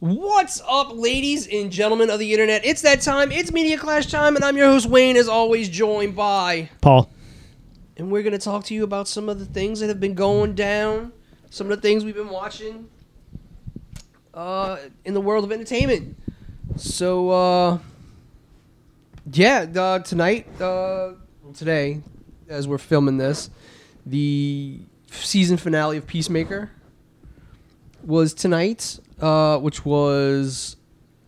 What's up, ladies and gentlemen of the internet? It's that time. It's Media Clash time, and I'm your host Wayne, as always, joined by. Paul. And we're gonna talk to you about some of the things that have been going down, some of the things we've been watching, uh, in the world of entertainment. So, uh, yeah, uh, tonight, uh, today, as we're filming this, the season finale of Peacemaker was tonight, uh, which was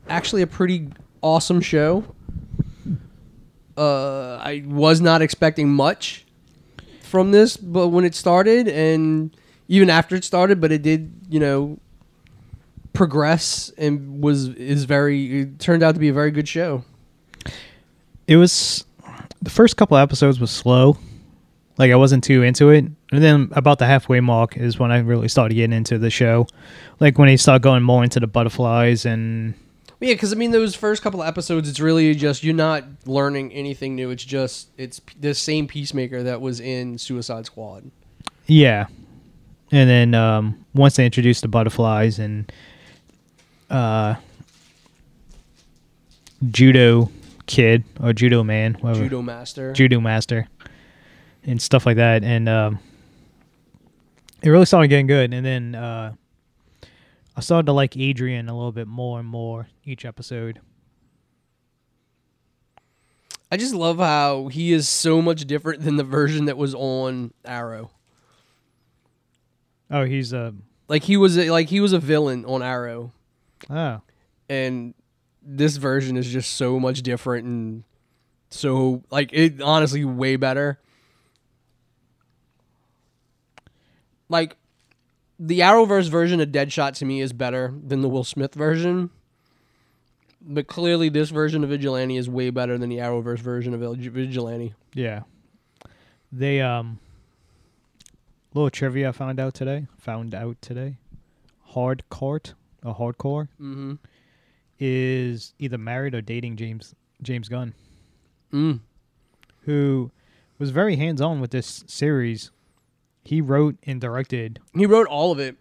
actually a pretty awesome show. Uh, I was not expecting much from this, but when it started, and even after it started, but it did, you know, progress and was is very. It turned out to be a very good show. It was the first couple episodes was slow. Like I wasn't too into it. And then about the halfway mark is when I really started getting into the show. Like when he started going more into the butterflies and Yeah, because I mean, those first couple of episodes, it's really just you're not learning anything new. It's just it's the same peacemaker that was in Suicide Squad. yeah. And then um once they introduced the butterflies and uh judo kid or judo man, whatever. Judo Master. judo master and stuff like that. And um it really started getting good. And then uh i started to like adrian a little bit more and more each episode. I just love how he is so much different than the version that was on Arrow. oh he's uh Like he was a, like he was a villain on Arrow, oh. And this version is just so much different and so like it honestly way better. Like the Arrowverse version of Deadshot to me is better than the Will Smith version. But clearly this version of Vigilante is way better than the Arrowverse version of Vigilante. yeah they um little trivia i found out today found out today Harcourt a Harcourt Mm-hmm. is either married or dating james james gunn Mm. who was very hands-on with this series he wrote and directed He wrote all of it.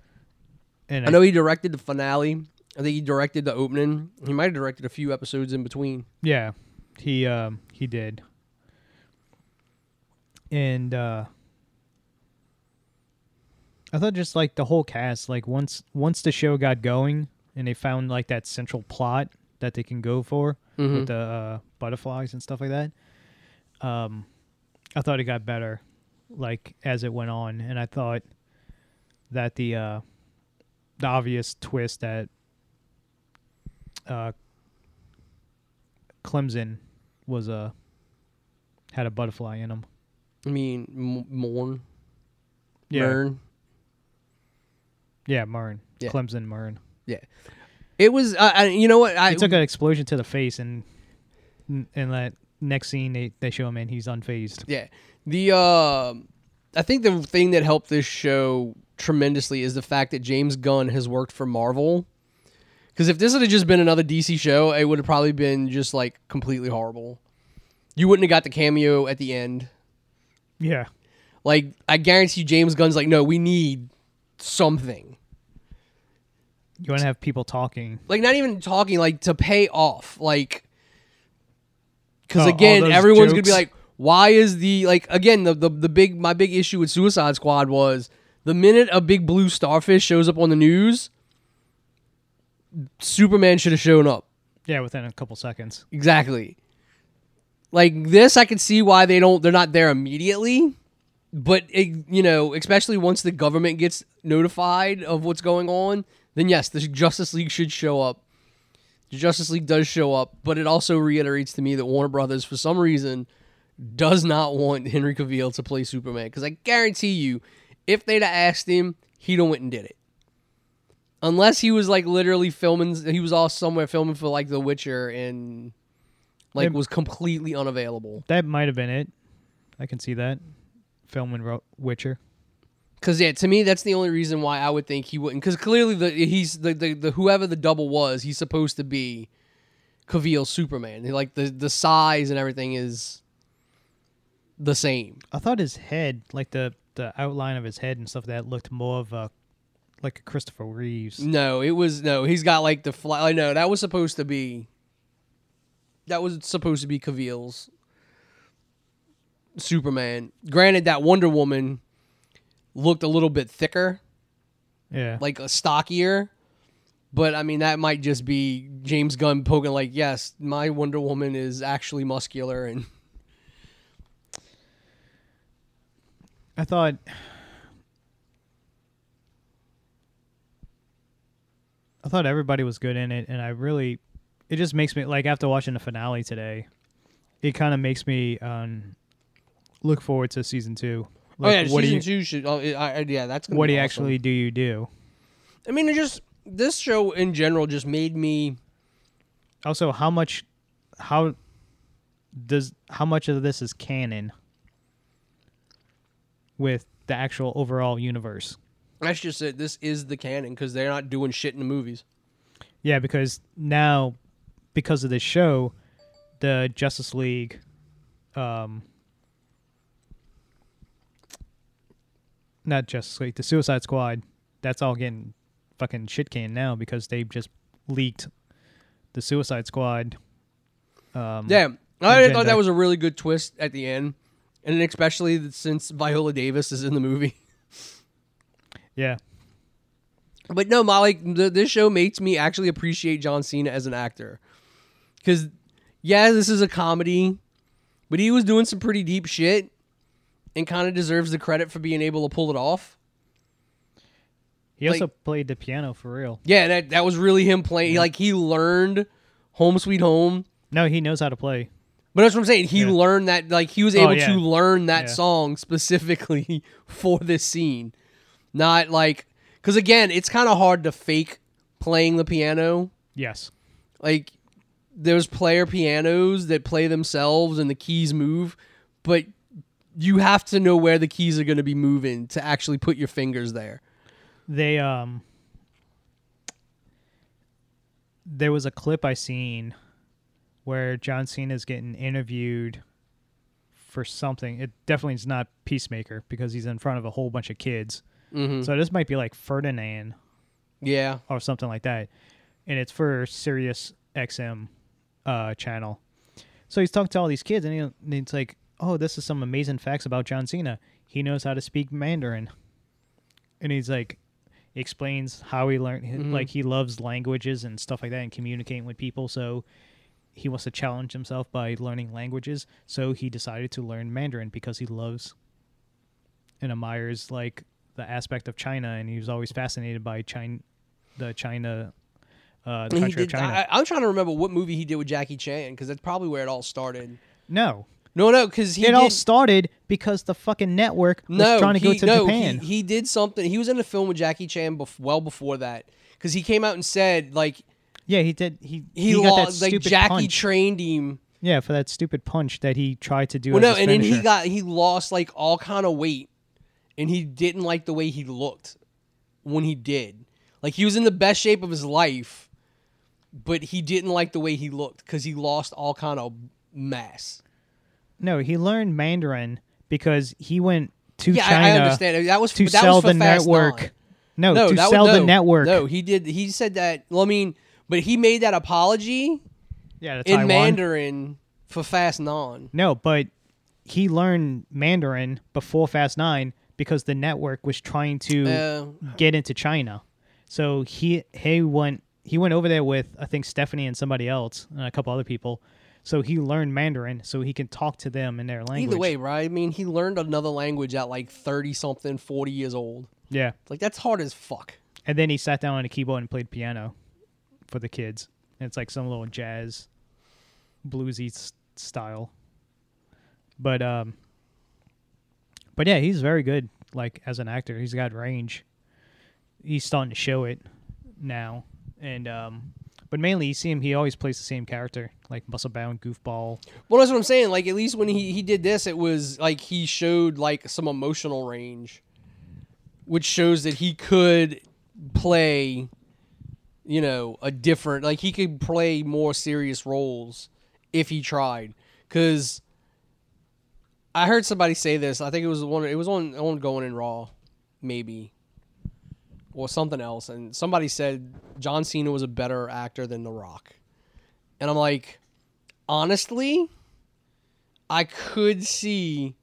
and I know he directed the finale. I think he directed the opening. He might have directed a few episodes in between. Yeah, he um he did. And uh I thought just like the whole cast, like once once the show got going and they found like that central plot that they can go for Mhm. with the uh, butterflies and stuff like that. Um I thought it got better like as it went on and I thought that the uh the obvious twist that uh Clemson was a had a butterfly in him. I mean, M- Morn. Yeah, Mern. yeah, Murn. Yeah. Clemson Murn. Yeah. It was. Uh, I, you know what? I He took an explosion to the face, and and that next scene they they show him and he's unfazed. Yeah. The uh, I think the thing that helped this show tremendously is the fact that James Gunn has worked for Marvel. Because if this had just been another DC show, it would have probably been just like completely horrible. You wouldn't have got the cameo at the end. Yeah, Like I guarantee you James Gunn's like, no, we need something. you want to have people talking. Like not even talking, like to pay off. Like because Oh, again, everyone's gonna be like, why is the like again the, the the big my big issue with Suicide Squad was the minute a big blue starfish shows up on the news, Superman should have shown up. Yeah, within a couple seconds. Exactly. Like this, I can see why they don't. They're not there immediately, but it, you know, especially once the government gets notified of what's going on, then yes, the Justice League should show up. The Justice League does show up, but it also reiterates to me that Warner Brothers, for some reason, does not want Henry Cavill to play Superman. Because I guarantee you, if they'd have asked him, he'd have went and did it. Unless he was like literally filming, he was all somewhere filming for like The Witcher and like It- was completely unavailable. That might have been it. I can see that. Filming Ro- Witcher. Because yeah, to me, that's the only reason why I would think he wouldn't. Because clearly, the he's the, the the whoever the double was, he's supposed to be Cavill Superman. Like the the size and everything is the same. I thought his head, like the the outline of his head and stuff, that looked more of a like a Christopher Reeves. No, it was no. He's got like the fly. I know that was supposed to be. That was supposed to be Cavill's Superman. Granted, that Wonder Woman looked a little bit thicker, Yeah. like a stockier. But I mean, that might just be James Gunn poking like, yes, my Wonder Woman is actually muscular and I thought I thought everybody was good in it and I really it just makes me like after watching the finale today, it kind of makes me um look forward to season 2. oh yeah, what season you two should. Oh, I, I, yeah, that's what do you awesome. actually do you do? I mean, it just this show in general just made me. Also, how much how does how much of this is canon with the actual overall universe? That's just it. This is the canon because they're not doing shit in the movies. Yeah, because now, because of this show, the Justice League, um, not Justice League, the Suicide Squad, that's all getting fucking shit canned now because they just leaked the Suicide Squad. Um, Yeah, I agenda. thought that was a really good twist at the end, and especially since Viola Davis is in the movie. yeah, But no, like this show makes me actually appreciate John Cena as an actor, because yeah, this is a comedy, but he was doing some pretty deep shit, and kind of deserves the credit for being able to pull it off. he also played the piano for real. Yeah, that that was really him playing. Like he learned "Home Sweet Home." No, he knows how to play. But that's what I'm saying. He Yeah. learned that, like, he was Oh, able yeah. to learn that Yeah. song specifically for this scene. Not like, because again, it's kind of hard to fake playing the piano. Yes. Like, there's player pianos that play themselves and the keys move, but you have to know where the keys are going to be moving to actually put your fingers there. they um there was a clip I seen where John Cena is getting interviewed for something. It definitely is not Peacemaker because he's in front of a whole bunch of kids. hmm So this might be like Ferdinand Yeah. or something like that. And it's for Sirius XM uh, channel. So he's talking to all these kids and, he, and it's like, oh, this is some amazing facts about John Cena. He knows how to speak Mandarin. And he's like, explains how he learned, Mhm. like, he loves languages and stuff like that and communicating with people. So he wants to challenge himself by learning languages. So he decided to learn Mandarin because he loves and admires, like, the aspect of China. And he was always fascinated by China, the China, uh, the country did, of China. I, I'm trying to remember what movie he did with Jackie Chan because that's probably where it all started. no, No, no, because he it did, all started because the fucking network was no, trying to go to no, Japan. He, he did something. He was in a film with Jackie Chan bef- well before that because he came out and said like yeah, he did. He he, got that lost like Jackie punch. trained him. yeah, for that stupid punch that he tried to do. Well, as no, and then he got he lost like all kind of weight, and he didn't like the way he looked when he did. Like he was in the best shape of his life, but he didn't like the way he looked because he lost all kind of mass. no. He learned Mandarin because he went to yeah, China I, I understand. That was to that sell was for the Fast network. Nine. No, no, to sell was, the network. No, he did. He said that. Well, I mean, but he made that apology yeah, in Mandarin for Fast Nine. No, but he learned Mandarin before Fast Nine because the network was trying to Uh, get into China. So he he went he went over there with I think Stephanie and somebody else and a couple other people. So he learned Mandarin so he can talk to them in their language. either way, right? I mean, he learned another language at like thirty something, forty years old. Yeah. Like that's hard as fuck. And then he sat down on a keyboard and played piano for the kids. And it's like some little jazz bluesy s- style. But um but yeah, he's very good like as an actor. He's got range. He's starting to show it now. And um but mainly you see him he always plays the same character, like muscle bound goofball. Well, that's what I'm saying. Like at least when he he did this, it was like he showed like some emotional range, which shows that he could play, you know, a different like he could play more serious roles if he tried. Because I heard somebody say this. I think it was one. It was on on going in Raw, maybe. or something else, and somebody said John Cena was a better actor than The Rock, and I'm like, honestly, I could see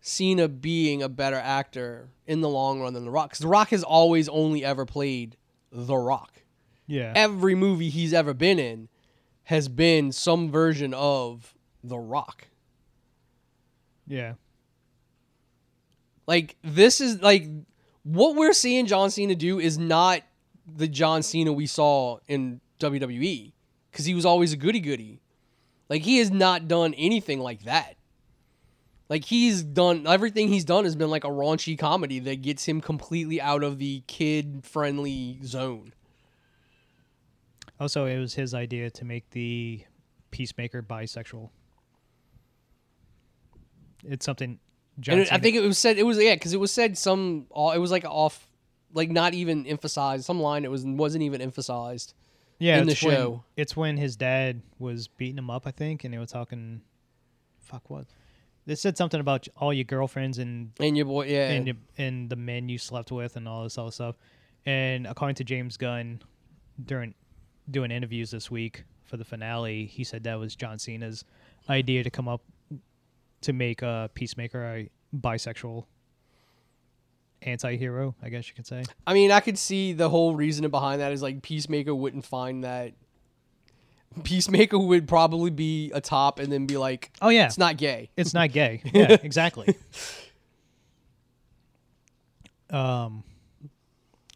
Cena being a better actor in the long run than The Rock, because The Rock has always only ever played The Rock. Yeah. Every movie he's ever been in has been some version of The Rock. yeah. Like this is like what we're seeing John Cena do is not the John Cena we saw in WWE because he was always a goody goody. Like he has not done anything like that. Like he's done everything he's done has been like a raunchy comedy that gets him completely out of the kid friendly zone. Oh, also, it was his idea to make the Peacemaker bisexual. It's something. John I think it was said it was yeah because it was said some uh, it was like off like not even emphasized some line it was wasn't even emphasized. yeah, in the it's when- show. it's when his dad was beating him up, I think, and they were talking. Fuck what? They said something about all your girlfriends and And your boy yeah and your, and the men you slept with and all this other stuff. And according to James Gunn, during doing interviews this week for the finale, he said that was John Cena's idea to come up to make a Peacemaker a bisexual anti-hero, I guess you could say. I mean, I could see the whole reason behind that is like Peacemaker wouldn't find that. Peacemaker would probably be a top and then be like, Oh yeah, it's not gay. It's not gay. Yeah, exactly. Um,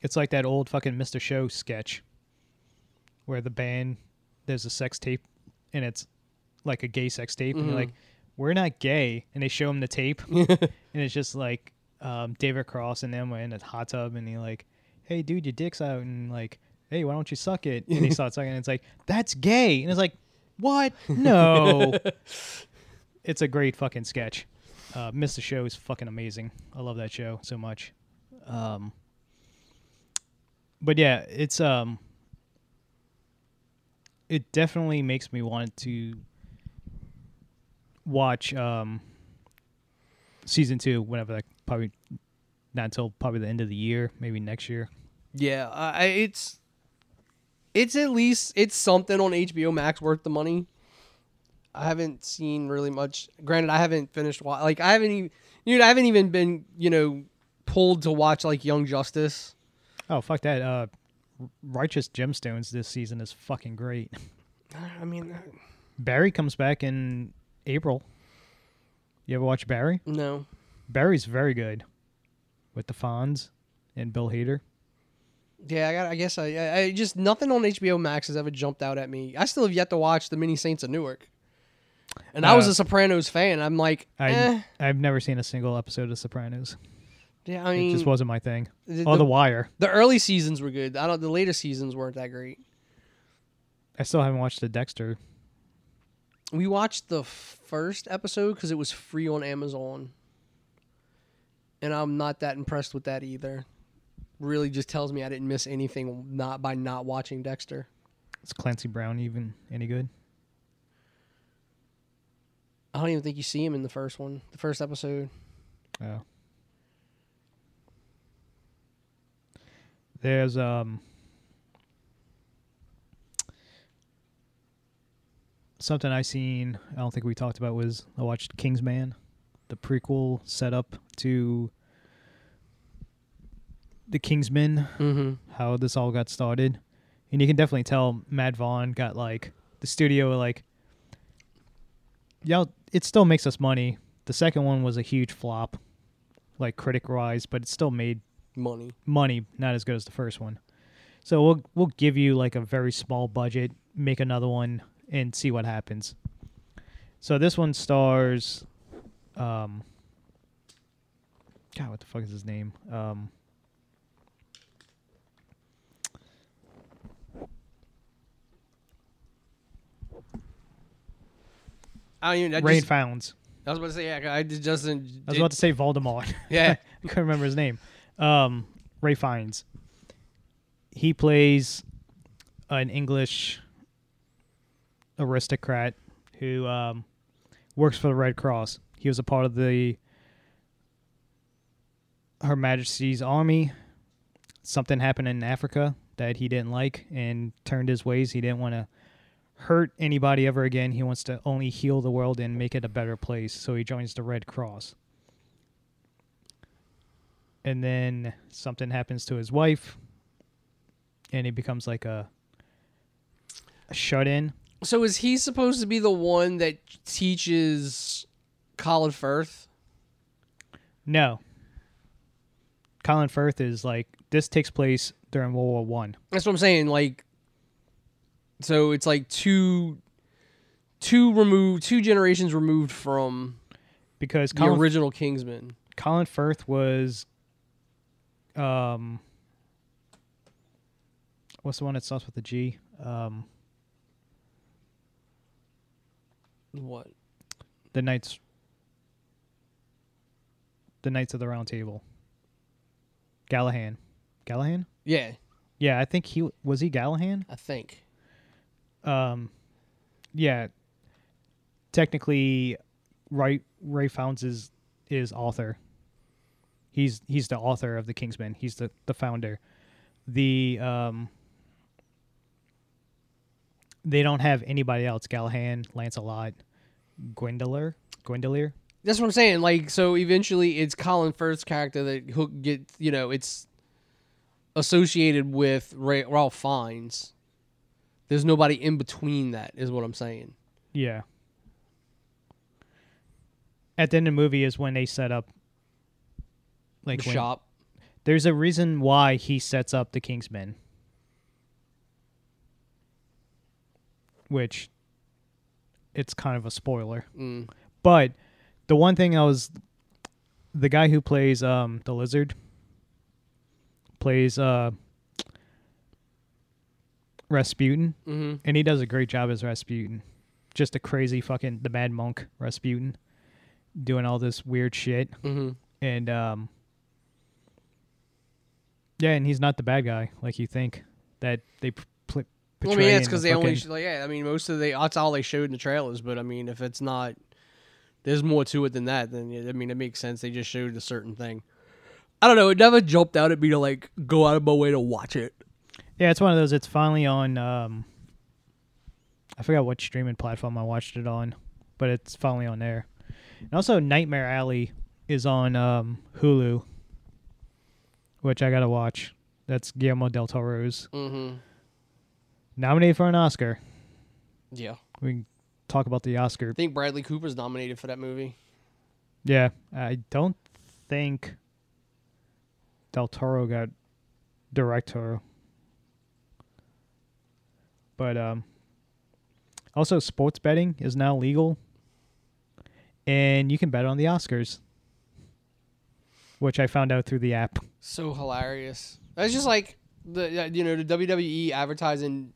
it's like that old fucking Mr. Show sketch where the band there's a sex tape and it's like a gay sex tape, and they're like, "We're not gay," and they show him the tape, and it's just like um, David Cross and them are in a hot tub, and he like, "Hey, dude, your dick's out," and like, "Hey, why don't you suck it?" And he starts sucking, and it's like, "That's gay," and it's like, "What? No." it's a great fucking sketch. Uh, Mr. Show is fucking amazing. I love that show so much. Um, but yeah, it's um, it definitely makes me want to watch um season two whenever that probably not until probably the end of the year, maybe next year. Yeah, I, it's it's at least it's something on HBO Max worth the money. I haven't seen really much. Granted, I haven't finished. wa- Like I haven't even, dude, I haven't even been you know pulled to watch like Young Justice. Oh fuck that! Uh, Righteous Gemstones this season is fucking great. I mean, Barry comes back in April. You ever watch Barry? no. Barry's very good with the Fonz and Bill Hader. Yeah, I got. I guess I, I, I just nothing on HBO Max has ever jumped out at me. I still have yet to watch the Many Saints of Newark, and I was Uh, a Sopranos fan. I'm like, I eh. I've never seen a single episode of Sopranos. Yeah. I mean, It just wasn't my thing. the, Oh, the, The Wire. the early seasons were good. I don't. The later seasons weren't that great. I still haven't watched the Dexter. We watched the first episode because it was free on Amazon, and I'm not that impressed with that either. Really, just tells me I didn't miss anything not by not watching Dexter. Is Clancy Brown even any good? I don't even think you see him in the first one, the first episode. Oh. There's um something I seen. I don't think we talked about was I watched Kingsman, the prequel setup to the Kingsman, Mm-hmm. how this all got started, and you can definitely tell Matt Vaughn got like the studio like, yeah, it still makes us money. The second one was a huge flop, like critic wise, but it still made Money. money, not as good as the first one. So we'll we'll give you like a very small budget, make another one, and see what happens. So this one stars, um, God, what the fuck is his name? Um, I don't even. I, Rain just, Founds. I was about to say, yeah, I just doesn't. I was about to say Voldemort. Yeah. I couldn't remember his name. Um, Ray Fiennes. He plays an English aristocrat who um, works for the Red Cross. He was a part of the Her Majesty's Army. something happened in Africa that he didn't like and turned his ways. He didn't want to hurt anybody ever again. He wants to only heal the world and make it a better place. So he joins the Red Cross. And then something happens to his wife and he becomes like a, a shut in. So is he supposed to be the one that teaches Colin Firth? No. Colin Firth is like this takes place during World War One. That's what I'm saying. Like, so it's like two, two removed, two generations removed from Because the original Kingsman. Colin Firth was um what's the one that starts with a G? Um What? the Knights the Knights of the Round Table. Gallahan. Gallahan? Yeah, Yeah, I think he was he Gallahan? I think. um yeah technically Ray Ray Founds is is author. He's he's the author of the Kingsman. He's the the founder. The um they don't have anybody else. Gallahan, Lancelot, Gwendoler, Gwendolyn. That's what I'm saying. Like, so eventually, it's Colin Firth's character that Hook get. You know, it's associated with Ray, Ralph Fiennes. There's nobody in between that, is what I'm saying. Yeah. At the end of the movie is when they set up like the when- shop. There's a reason why he sets up the Kingsmen. Which it's kind of a spoiler. Mm. But the one thing I was the guy who plays um the lizard plays uh Rasputin hmm and he does a great job as Rasputin. Just a crazy fucking the mad monk Rasputin doing all this weird shit hmm and um yeah and he's not the bad guy like you think that they pl- I mean, yeah, it's because the they only fucking- sh- like yeah. I mean, most of the that's all they showed in the trailers. But I mean, if it's not, there's more to it than that. Then I mean, it makes sense. They just showed a certain thing. I don't know. It never jumped out at me to like go out of my way to watch it. yeah it's one of those it's finally on um i forgot what streaming platform i watched it on but it's finally on there and also nightmare alley is on um hulu which i gotta watch that's guillermo del toro's Mm-hmm. nominated for an oscar Yeah, we can talk about the oscar I think Bradley Cooper's nominated for that movie. Yeah, I don't think Del Toro got director. But um also sports betting is now legal and you can bet on the Oscars. Which I found out through the app. So hilarious. It's just like the you know the WWE advertising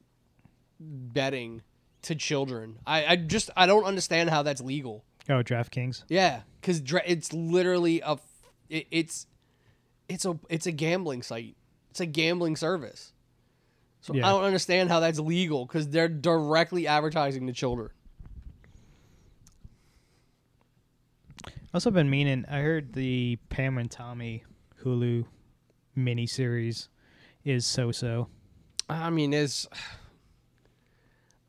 betting to children. I, I just I don't understand how that's legal. Oh, DraftKings. Yeah, because dra- it's literally a f- it, it's it's a it's a gambling site. It's a gambling service. So Yeah. I don't understand how that's legal because they're directly advertising to children. Also been meaning I heard the Pam and Tommy Hulu miniseries is so so. I mean, there's.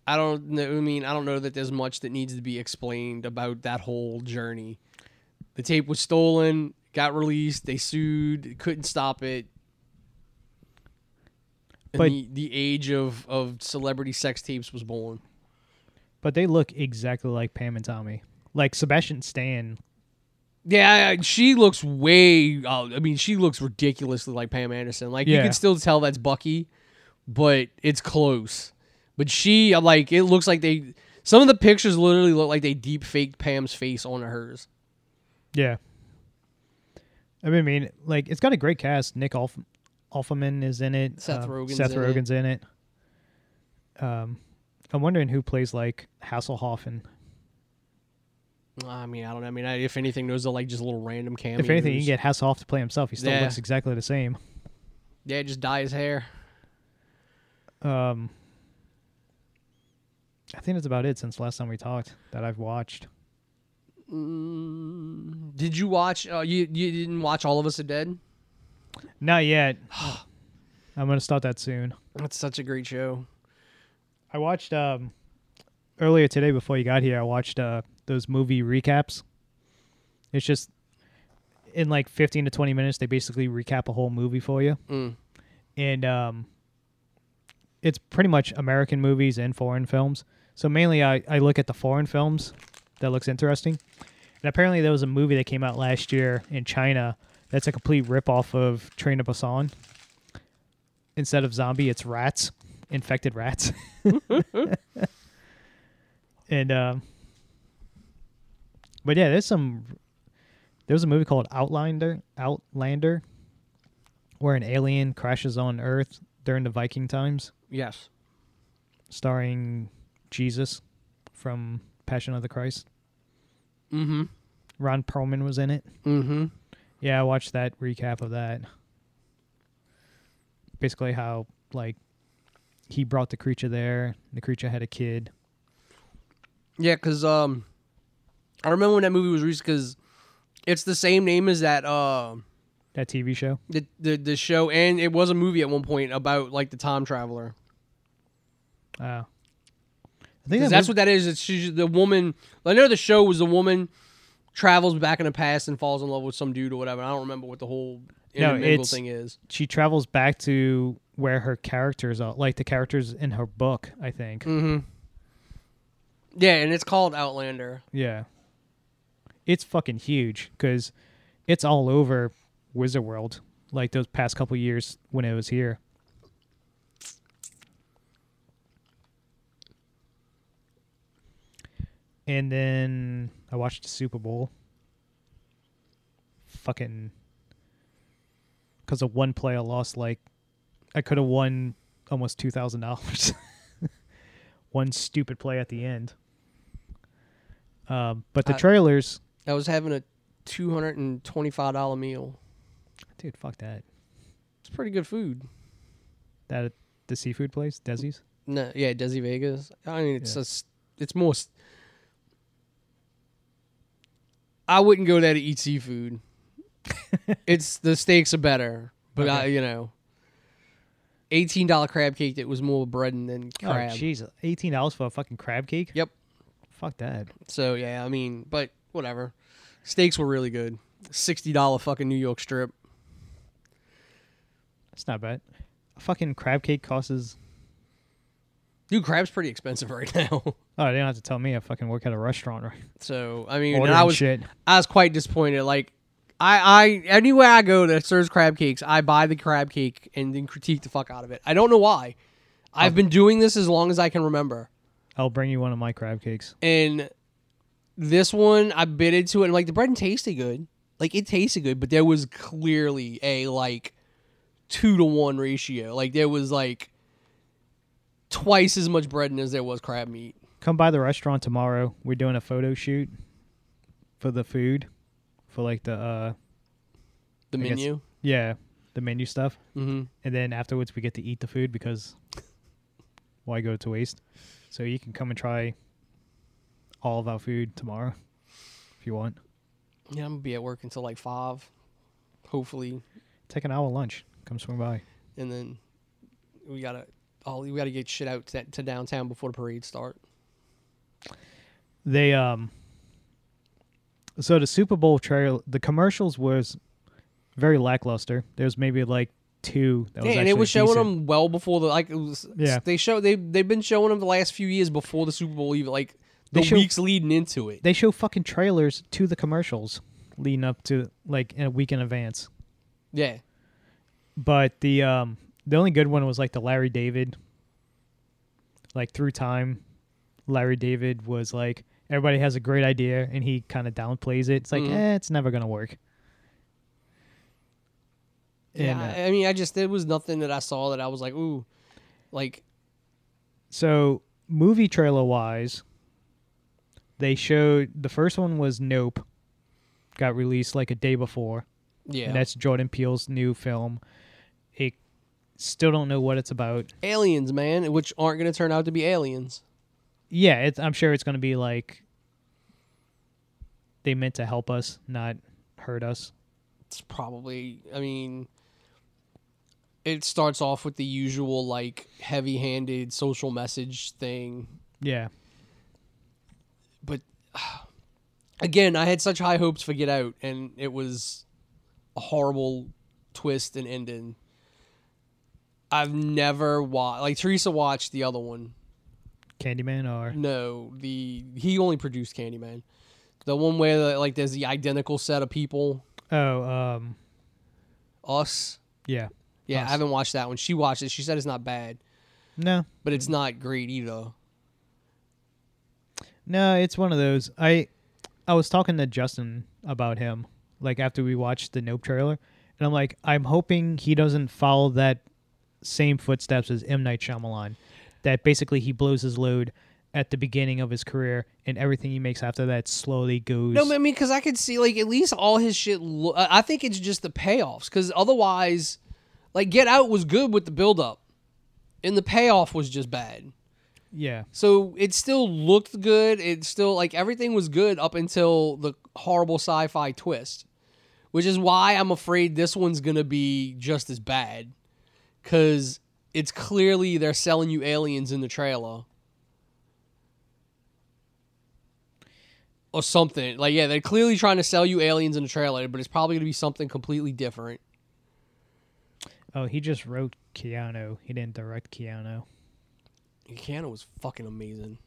I don't know. I mean, I don't know that there's much that needs to be explained about that whole journey. The tape was stolen, got released, they sued, couldn't stop it. And But- the, the age of, of celebrity sex tapes was born. But they look exactly like Pam and Tommy. Like Sebastian Stan Yeah, she looks way. Uh, I mean, she looks ridiculously like Pam Anderson. Like you Yeah. can still tell that's Bucky, but it's close. But she, I'm like, it looks like they. Some of the pictures literally look like they deep faked Pam's face onto hers. Yeah. I mean, I mean, like it's got a great cast. Nick Alf- Offerman is in it. Seth Uh, Rogen's Seth in it. Rogen's in it. Um, I'm wondering who plays like Hasselhoff and I mean, I don't know. I mean, I, if anything, those are like just a little random cameos. if anything, you can get Hasselhoff to play himself. He still Yeah. looks exactly the same. yeah, just dye his hair. Um, I think that's about it since last time we talked that I've watched. Mm, did you watch? Uh, you you didn't watch All of Us Are Dead? Not yet. I'm gonna start that soon. That's such a great show. I watched um earlier today before you got here. I watched uh those movie recaps. It's just in like 15 to 20 minutes they basically recap a whole movie for you, Mm. and um it's pretty much American movies and foreign films. So mainly I I look at the foreign films that looks interesting. And apparently there was a movie that came out last year in China that's a complete rip off of Train to Busan. Instead of zombie, it's rats, infected rats. and um but yeah, there's some there was a movie called Outlander Outlander where an alien crashes on Earth during the Viking times, Yes. starring Jesus from Passion of the Christ. Mm-hmm. Ron Perlman was in it. Mm-hmm. Yeah, I watched that recap of that. Basically, how like he brought the creature there. The creature had a kid. Yeah, because um, I remember when that movie was released because it's the same name as that uh That TV show. the, the the show, and it was a movie at one point about like the time traveler. Oh, I think that that's what that is. It's she's the woman. I know the show was the woman travels back in the past and falls in love with some dude or whatever. I don't remember what the whole No, it's- thing is. she travels back to where her characters are, like the characters in her book. I think. Mm-hmm. Yeah, and it's called Outlander. Yeah, it's fucking huge because it's all over Wizard World. Like those past couple years when it was here. And then I watched the Super Bowl. Fucking. Because of one play, I lost like. I could have won almost $2,000. one stupid play at the end. Um, but the I- trailers. I was having a two hundred and twenty-five dollar meal. Dude, fuck that. It's pretty good food. That the seafood place, Desi's. No, yeah, Desi Vegas. I mean, it's Yeah. just it's more. I wouldn't go there to eat seafood. it's the steaks are better, but I, you know, eighteen dollar crab cake that was more bread and than oh, crab. Oh, jeez, eighteen dollars for a fucking crab cake. Yep. Fuck that. so yeah, I mean, but whatever. Steaks were really good. Sixty dollar fucking New York strip. That's not bad. A fucking crab cake costs. Dude, crab's pretty expensive right now. Oh, they don't have to tell me. I fucking work at a restaurant, right? So I mean, and Ordering I was shit. I was quite disappointed. Like, I, I anywhere I go that serves crab cakes, I buy the crab cake and then critique the fuck out of it. I don't know why. I've oh. been doing this as long as I can remember, I'll bring you one of my crab cakes. and this one I bit into it, and like the bread and tasted good, like it tasted good, but there was clearly a like two to one ratio. Like there was like twice as much bread as there was crab meat. Come by the restaurant tomorrow. We're doing a photo shoot for the food, for like the uh The I guess- menu. yeah the menu stuff, Mm-hmm. and then afterwards we get to eat the food because why go to waste? So you can come and try all of our food tomorrow if you want. Yeah, I'm gonna be at work until like five, hopefully, Take an hour lunch. Come swing by. and then we gotta all we gotta get shit out to, to downtown before the parade start. They um. So the Super Bowl trail, the commercials was very lackluster. There's maybe like two. That was yeah, and it was showing decent. them well before the like. It was, Yeah. they show they they've been showing them the last few years before the Super Bowl even like the show- weeks leading into it. They show fucking trailers to the commercials leading up to like in a week in advance. Yeah, But the um the only good one was like the Larry David. Like through time, Larry David was like everybody has a great idea and he kind of downplays it. It's like, Mhm. eh, it's never gonna work. yeah. And, uh, I, I mean, I just there was nothing that I saw that I was like, ooh, like So movie trailer wise, they showed the first one was Nope, got released like a day before, yeah, and that's Jordan Peele's new film. It still don't know what it's about. aliens, man, which aren't gonna turn out to be aliens. Yeah, it's, I'm sure it's gonna be like they meant to help us, not hurt us. It's probably. I mean, it starts off with the usual like heavy-handed social message thing. Yeah. But again, I had such high hopes for Get Out, and it was a horrible twist and ending. I've never watched like Teresa watched the other one. Candyman or No, the he only produced Candyman. The one where like there's the identical set of people. oh um Us. yeah Yeah, Us. I haven't watched that one. She watched it. She said it's not bad, no but it's not great either. No it's one of those I I was talking to Justin about him like after we watched the Nope trailer and I'm like I'm hoping he doesn't follow that same footsteps as M Night Shyamalan that basically he blows his load at the beginning of his career and everything he makes after that slowly goes No, I mean, because I could see like at least all his shit. Lo- I think it's just the payoffs. Because otherwise, like Get Out was good with the build up, and the payoff was just bad. Yeah So it still looked good. It still like everything was good up until the horrible sci-fi twist, which is why I'm afraid this one's gonna be just as bad, because it's clearly they're selling you aliens in the trailer. Or something like yeah, they're clearly trying to sell you aliens in the trailer, but it's probably gonna be something completely different. oh he just wrote Keanu he didn't direct Keanu Keanu was fucking amazing.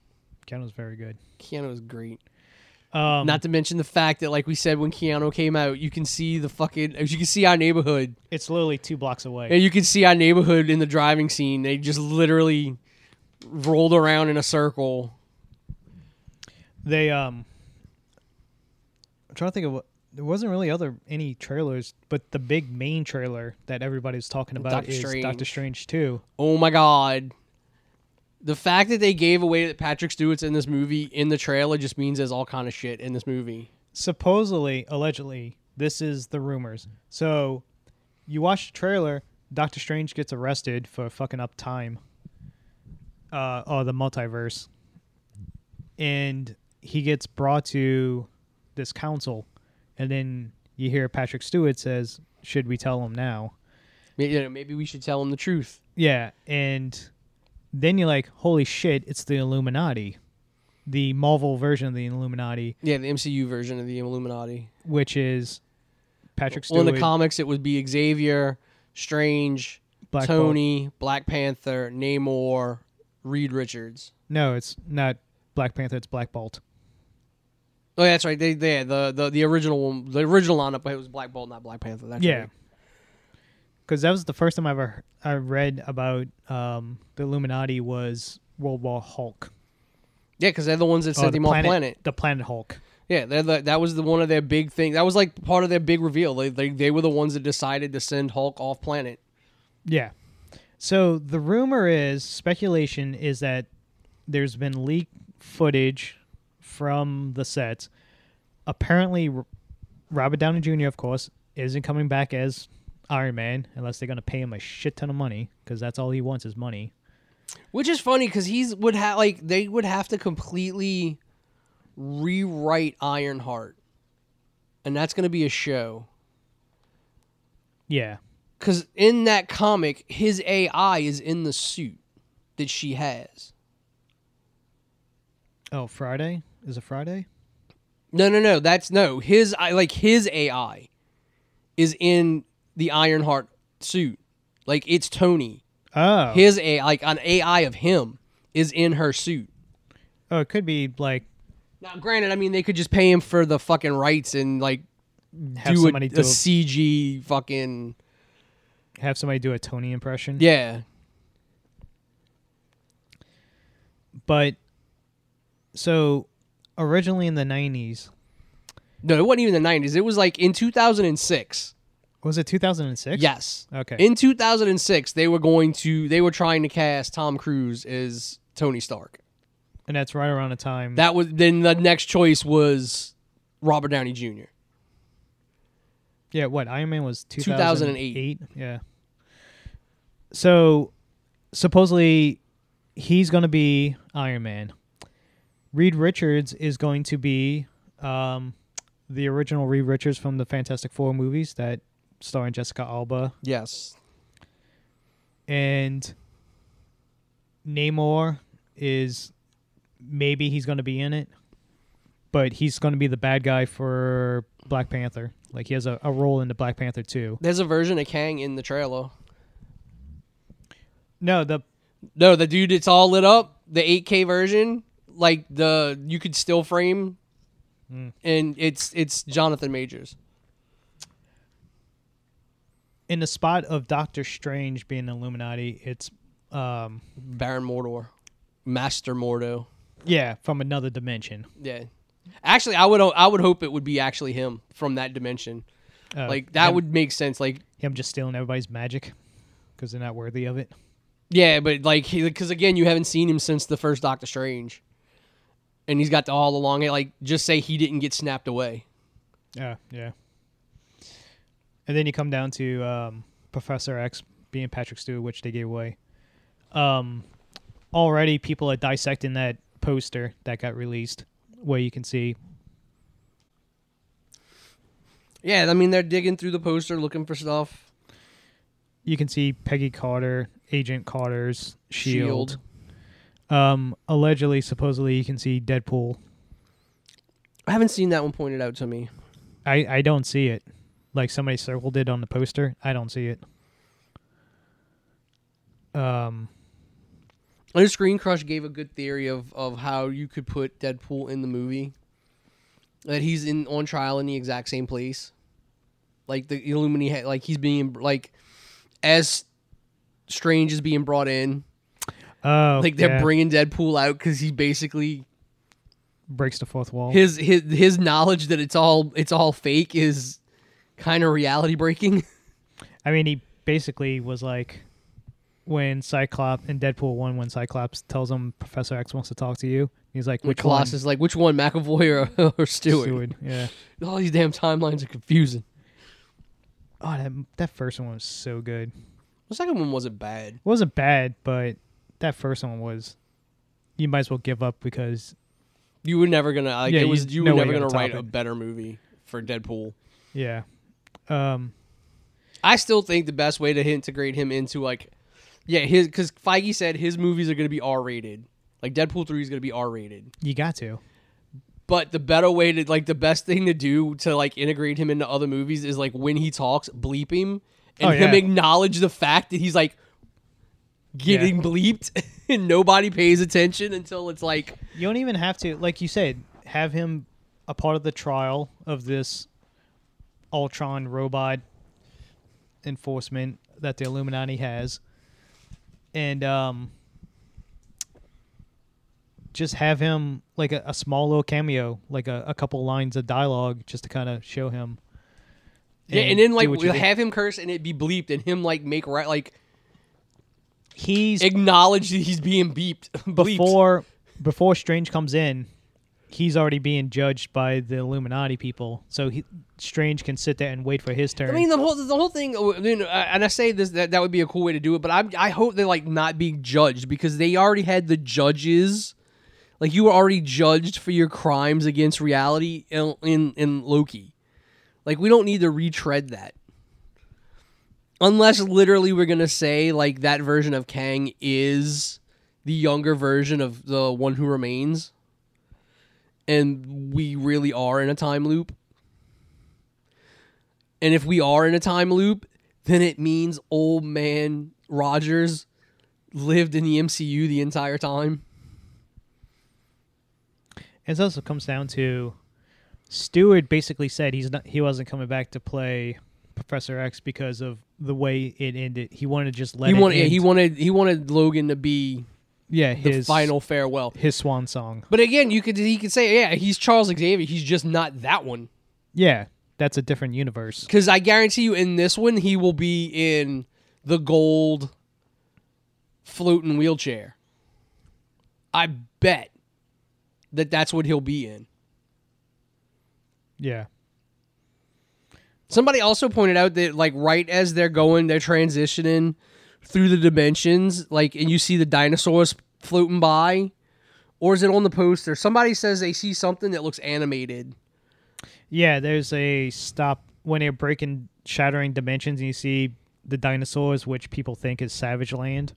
Keanu's very good Keanu was great. um Not to mention the fact that, like we said, when Keanu came out, you can see the fucking, as you can see our neighborhood, it's literally two blocks away and you can see our neighborhood in the driving scene. They just literally rolled around in a circle. They um I'm trying to think of what there wasn't really other any trailers, but the big main trailer that everybody's talking about Doctor is Strange. Doctor Strange 2. Oh my god, the fact that they gave away that Patrick Stewart's in this movie in the trailer just means there's all kind of shit in this movie. Supposedly, allegedly, this is the rumors. So you watch the trailer, Doctor Strange gets arrested for fucking up time. Uh oh, the multiverse. And he gets brought to this council and then you hear Patrick Stewart says, "Should we tell him now?" Maybe, you know, maybe we should tell him the truth. Yeah, and then you're like, holy shit, it's the Illuminati. The Marvel version of the Illuminati, Yeah, the MCU version of the Illuminati. which is Patrick Well, in the comics, it would be Xavier, Strange, Black Bolt. Tony, Black Panther, Namor, Reed Richards. No, it's not Black Panther, it's Black Bolt. Oh, yeah, that's right. They, they the, the the original one, the original lineup it was Black Bolt, not Black Panther. That's yeah. right. Because that was the first time I ever I read about um, the Illuminati was World War Hulk. Yeah, because they're the ones that Oh, sent the him off planet. The planet Hulk. Yeah, they're the, that was the one of their big things. That was like part of their big reveal. They, they they were the ones that decided to send Hulk off planet. Yeah. So the rumor is, speculation is that there's been leaked footage from the sets. Apparently, Robert Downey Jr., of course, isn't coming back as Iron Man unless they're going to pay him a shit ton of money because that's all he wants is money. Which is funny because he's would have like they would have to completely rewrite Ironheart, and that's going to be a show. Yeah. Because in that comic, his AI is in the suit that she has. Oh, Friday? Is it Friday? No, no, no. That's no. His I like his AI is in the Ironheart suit. Like it's Tony. Oh. His AI, like an AI of him, is in her suit. oh, it could be like Now, granted, I mean they could just pay him for the fucking rights and like have do somebody a do a, CG fucking have somebody do a Tony impression. yeah. But so originally in the 90s, No, it wasn't even the nineties. It was like in two thousand and six. Was it 2006? Yes. Okay. In 2006, they were going to they were trying to cast Tom Cruise as Tony Stark. and that's right around the time That was then the next choice was Robert Downey Jr. Yeah, what Iron Man was 2008. 2008. Yeah. So supposedly he's going to be Iron Man. Reed Richards is going to be um, the original Reed Richards from the Fantastic Four movies that starring Jessica Alba. Yes. and Namor is maybe he's going to be in it, but he's going to be the bad guy for Black Panther. Like he has a, a role in the Black Panther too. There's a version of Kang in the trailer. No, the No, the dude, it's all lit up. The 8K version, like the you could still frame, Mm. and it's it's Jonathan Majors. In the spot of Doctor Strange being Illuminati, it's um Baron Mordor, Master Mordo. yeah from another dimension. Yeah, actually, I would I would hope it would be actually him from that dimension. Uh, like that him, would make sense. Like him just stealing everybody's magic because they're not worthy of it. yeah, but like because again, you haven't seen him since the first Doctor Strange, and he's got the all along it. Like just say he didn't get snapped away. Yeah, yeah. And then you come down to um, Professor X being Patrick Stewart, which they gave away. Um, already, people are dissecting that poster that got released, where you can see. Yeah, I mean they're digging through the poster looking for stuff. You can see Peggy Carter, Agent Carter's shield. Shield. Um, allegedly, supposedly, you can see Deadpool. I haven't seen that one pointed out to me. I I don't see it. Like somebody circled it on the poster. I don't see it. Um, I know Screen Crush gave a good theory of, of how you could put Deadpool in the movie. That he's in on trial in the exact same place, like the Illuminati, like he's being like as Strange is being brought in, oh, like they're yeah. bringing Deadpool out because he basically breaks the fourth wall. his his his knowledge that it's all it's all fake is kind of reality breaking. I mean, he basically was like when Cyclops in Deadpool one, when Cyclops tells him Professor X wants to talk to you. He's like, Which Colossus one? is like, which one, McAvoy or, or Stewart? Stewart. Yeah. All these damn timelines are confusing. Oh, that that first one was so good. The second one wasn't bad. It wasn't bad, but that first one was. You might as well give up because You were never gonna like Yeah, it you- was. You no were never gonna gonna write top a better movie for Deadpool. yeah, um, I still think the best way to integrate him into like, yeah, his because Feige said his movies are gonna be R rated. Like Deadpool three is gonna be R rated. you got to. But the better way to like the best thing to do to like integrate him into other movies is like when he talks, bleep him and Oh, him acknowledge the fact that he's like getting bleeped and nobody pays attention until it's like You don't even have to, like you said, have him a part of the trial of this Ultron robot enforcement that the Illuminati has, and um, just have him like a, a small little cameo, like a, a couple lines of dialogue, just to kind of show him. yeah, and then like we'll have him curse and it be bleeped and him like make right like he's acknowledge that he's being beeped bleeped. before before Strange comes in, he's already being judged by the Illuminati people. So he, Strange can sit there and wait for his turn. I mean the whole the whole thing, you know, uh, and I say this that that would be a cool way to do it, but I I hope they're like not being judged because they already had the judges, like you were already judged for your crimes against reality in in, in Loki, like we don't need to retread that, unless literally we're gonna say like that version of Kang is the younger version of the one who remains, and we really are in a time loop. And if we are in a time loop, then it means old man Rogers lived in the MCU the entire time. It also comes down to Stewart basically said he's not he wasn't coming back to play Professor X because of the way it ended. He wanted to just let he wanted end. he wanted he wanted Logan to be yeah the his final farewell. his swan song. But again, you could he could say yeah, he's Charles Xavier, he's just not that one. Yeah, that's a different universe. Cuz I guarantee you in this one he will be in the gold floating wheelchair. I bet that that's what he'll be in. Yeah, Somebody also pointed out that like right as they're going, they're transitioning through the dimensions, like and you see the dinosaurs floating by, or is it on the poster? Somebody says they see something that looks animated. yeah. There's a stop when they're breaking, shattering dimensions, and you see the dinosaurs, which people think is Savage Land,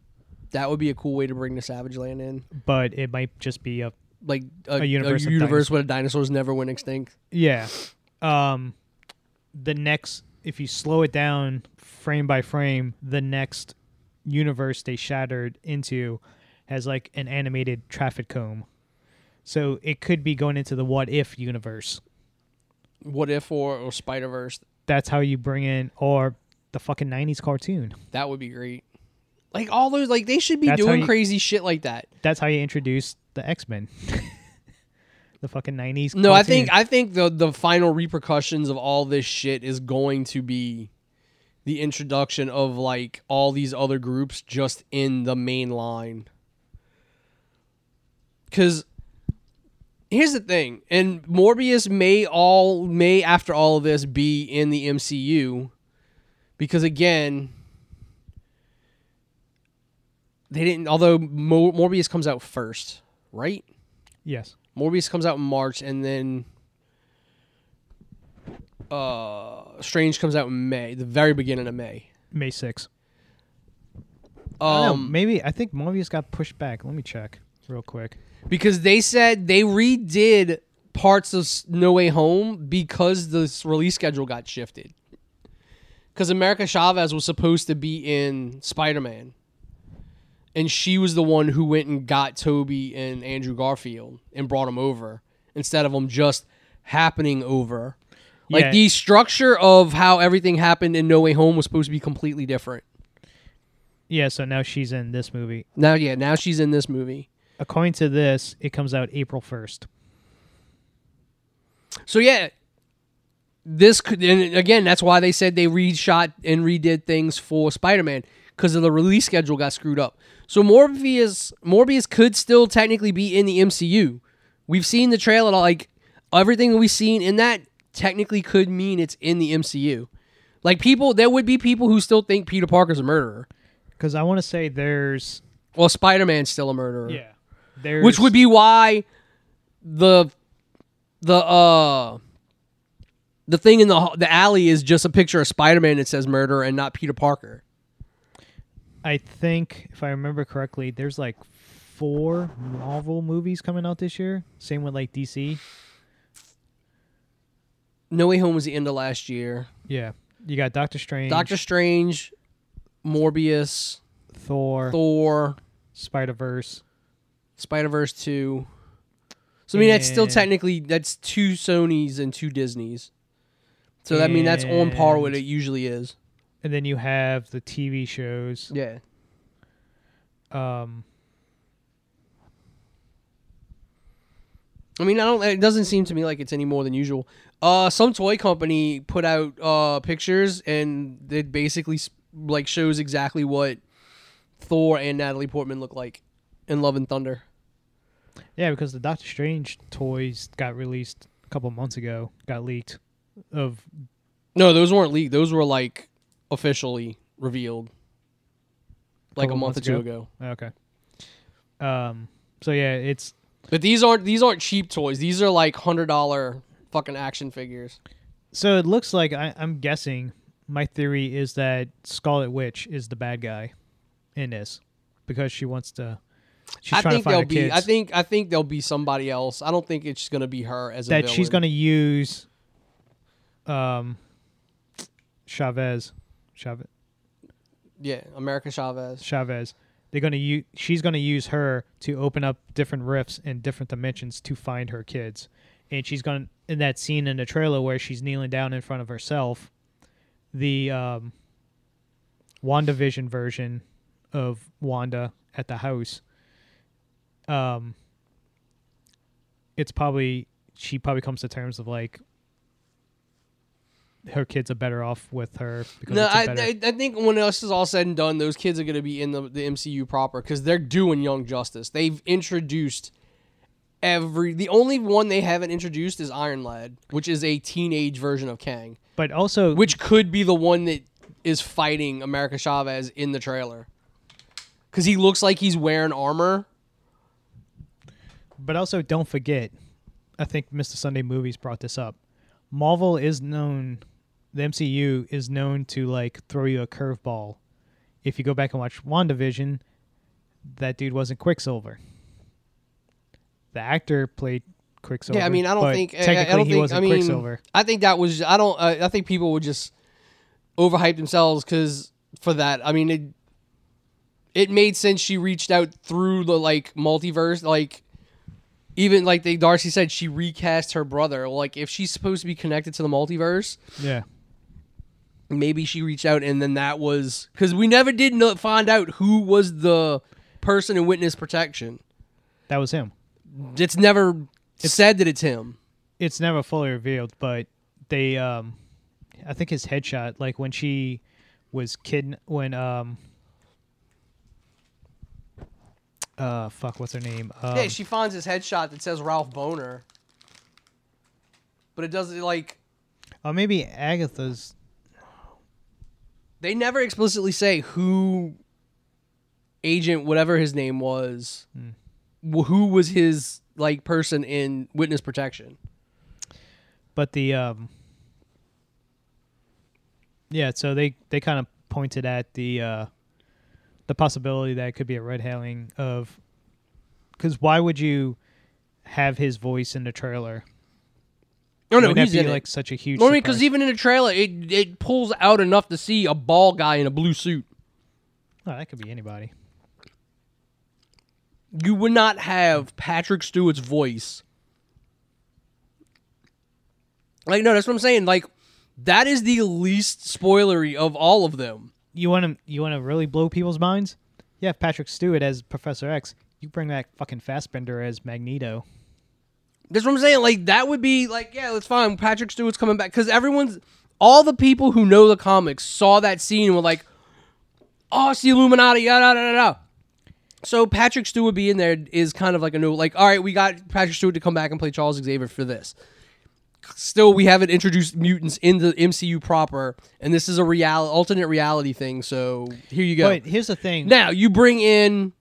That would be a cool way to bring the Savage Land in, but it might just be a like a, A a universe universe, where the dinosaurs never went extinct. yeah. Um, the next, if you slow it down frame by frame, the next universe they shattered into has like an animated traffic cone. So it could be going into the what if universe. What if or, or Spider Verse? That's how you bring in or the fucking nineties cartoon. That would be great. Like all those, like they should be That's doing you- crazy shit like that. That's how you introduce the X Men. the fucking nineties. No, I think I think the the final repercussions of all this shit is going to be the introduction of like all these other groups just in the main line. Cuz here's the thing, and Morbius may all may after all of this be in the MCU because again they didn't although Mo- Morbius comes out first, right? yes. Morbius comes out in March, and then uh, Strange comes out in May, the very beginning of May. May sixth. Um, Um, maybe I think Morbius got pushed back. Let me check real quick. because they said they redid parts of No Way Home because the release schedule got shifted. Because America Chavez was supposed to be in Spider Man, and she was the one who went and got Tobey and Andrew Garfield and brought them over instead of them just happening over. Like Yeah. the structure of how everything happened in No Way Home was supposed to be completely different. Yeah, so now she's in this movie. Now, yeah, now she's in this movie. According to this, it comes out April first. So yeah, this could and again that's why they said they reshot and redid things for Spider-Man because of the release schedule got screwed up. So Morbius Morbius could still technically be in the MCU. We've seen the trailer like everything we've seen in that technically could mean it's in the MCU. Like people there would be people who still think Peter Parker's a murderer. Because I want to say there's Well, Spider-Man's still a murderer. yeah, there's which would be why the the uh the thing in the the alley is just a picture of Spider-Man that says murder and not Peter Parker. I think if I remember correctly, there's like four Marvel movies coming out this year. Same with like DC. No Way Home was the end of last year. Yeah, you got Doctor Strange, Doctor Strange, Morbius, Thor, Thor, Spider Verse. Spider-Verse 2. So I mean that's still technically that's two Sonys and two Disneys. So that I mean that's on par with And- it usually is. And then you have the TV shows. Yeah. Um, I mean, I don't. It doesn't seem to me like it's any more than usual. Uh, some toy company put out uh pictures, and it basically like shows exactly what Thor and Natalie Portman look like in Love and Thunder. yeah, because the Doctor Strange toys got released a couple months ago, got leaked. Of No, those weren't leaked. Those were like officially revealed, like a month or two ago? ago. okay. Um. So yeah, it's But these aren't these aren't cheap toys. These are like hundred dollar fucking action figures. so it looks like I, I'm guessing. My theory is that Scarlet Witch is the bad guy in this because she wants to. She's I trying think to find there'll her be. kids. I think. I think there'll be somebody else. I don't think it's gonna be her as a that she's going to use um Chavez Chavez Yeah, America Chavez. Chavez they're going to use she's going to use her to open up different rifts in different dimensions to find her kids and she's going in that scene in the trailer where she's kneeling down in front of herself the um WandaVision version of Wanda at the house um it's probably she probably comes to terms of like her kids are better off with her because No, I, I I think when this is all said and done, those kids are going to be in the, the MCU proper because they're doing Young Justice. They've introduced every. The only one they haven't introduced is Iron Lad, which is a teenage version of Kang, but also which could be the one that is fighting America Chavez in the trailer because he looks like he's wearing armor. But also, don't forget, I think Mr. Sunday Movies brought this up. Marvel is known the MCU is known to like throw you a curveball. If you go back and watch WandaVision, that dude wasn't Quicksilver. The actor played Quicksilver. Yeah, I mean, I don't think I- I technically don't he think- wasn't I mean, Quicksilver. I think that was. I don't. Uh, I think people would just overhype themselves because for that. I mean, it it made sense. She reached out through the like multiverse, like even like they Darcy said, she recast her brother. Like if she's supposed to be connected to the multiverse, Yeah, maybe she reached out and then that was because we never did know, find out who was the person in witness protection. that was him. It's never said that it's him. It's never fully revealed, but they, um, I think his headshot, like when she was kid, when um, uh, fuck, what's her name? Um, yeah, she finds his headshot that says Ralph Bohner, but it doesn't like oh, maybe Agatha's. they never explicitly say who agent whatever his name was wh- who was his like person in witness protection but the um yeah so they they kind of pointed at the uh the possibility that it could be a red herring of because why would you have his voice in the trailer oh no Would that he's be in like it. such a huge I mean, because even in the trailer, it it pulls out enough to see a bald guy in a blue suit. oh, that could be anybody You would not have Patrick Stewart's voice. Like, no, that's what I'm saying. Like, that is the least spoilery of all of them. you want to you want to really blow people's minds you have patrick stewart as professor x you bring back fucking Fassbender as magneto That's what I'm saying. Like, that would be like, yeah, that's fine. Patrick Stewart's coming back because everyone's, all the people who know the comics saw that scene and were like, oh, it's the Illuminati, yeah, da, da, da, da. So Patrick Stewart being there is kind of like a new, like, all right, we got Patrick Stewart to come back and play Charles Xavier for this. Still, we haven't introduced mutants into the MCU proper, and this is a real alternate reality thing. So here you go. but here's the thing Now you bring in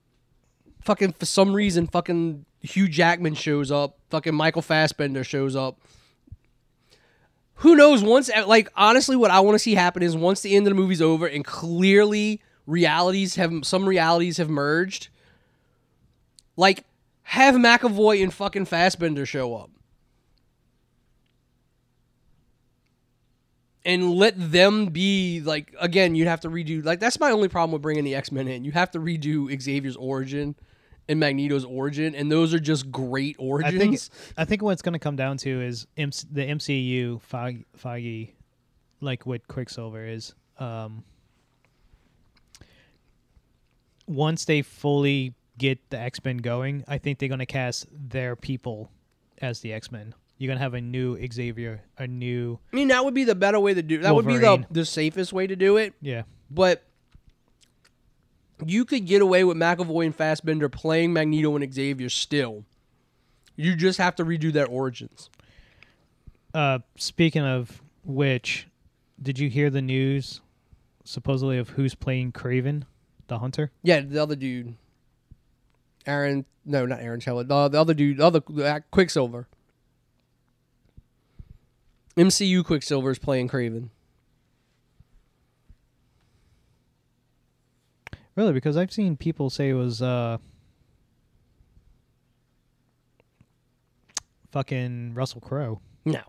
fucking for some reason fucking Hugh Jackman shows up, fucking Michael Fassbender shows up. Who knows? Once eh, like honestly, what I want to see happen is once the end of the movie's over and clearly realities have some realities have merged. Like have McAvoy and fucking Fassbender show up. and let them be like again you'd have to redo like that's my only problem with bringing the x-men in you have to redo xavier's origin and magneto's origin and those are just great origins. I think I think what it's going to come down to is MC, the MCU Feige, like what Quicksilver is. Um, once they fully get the X Men going, I think they're going to cast their people as the X Men. You're going to have a new Xavier, a new i mean that would be the better way to do that would be the, the safest way to do it yeah. but you could get away with mcavoy and fassbender playing magneto and xavier still you just have to redo their origins Uh, speaking of which, did you hear the news supposedly of who's playing Kraven, the Hunter? yeah the other dude aaron no not aaron Taylor. the, the other dude the other uh, quicksilver MCU Quicksilver is playing Kraven. Really, because I've seen people say it was uh fucking Russell Crowe. No.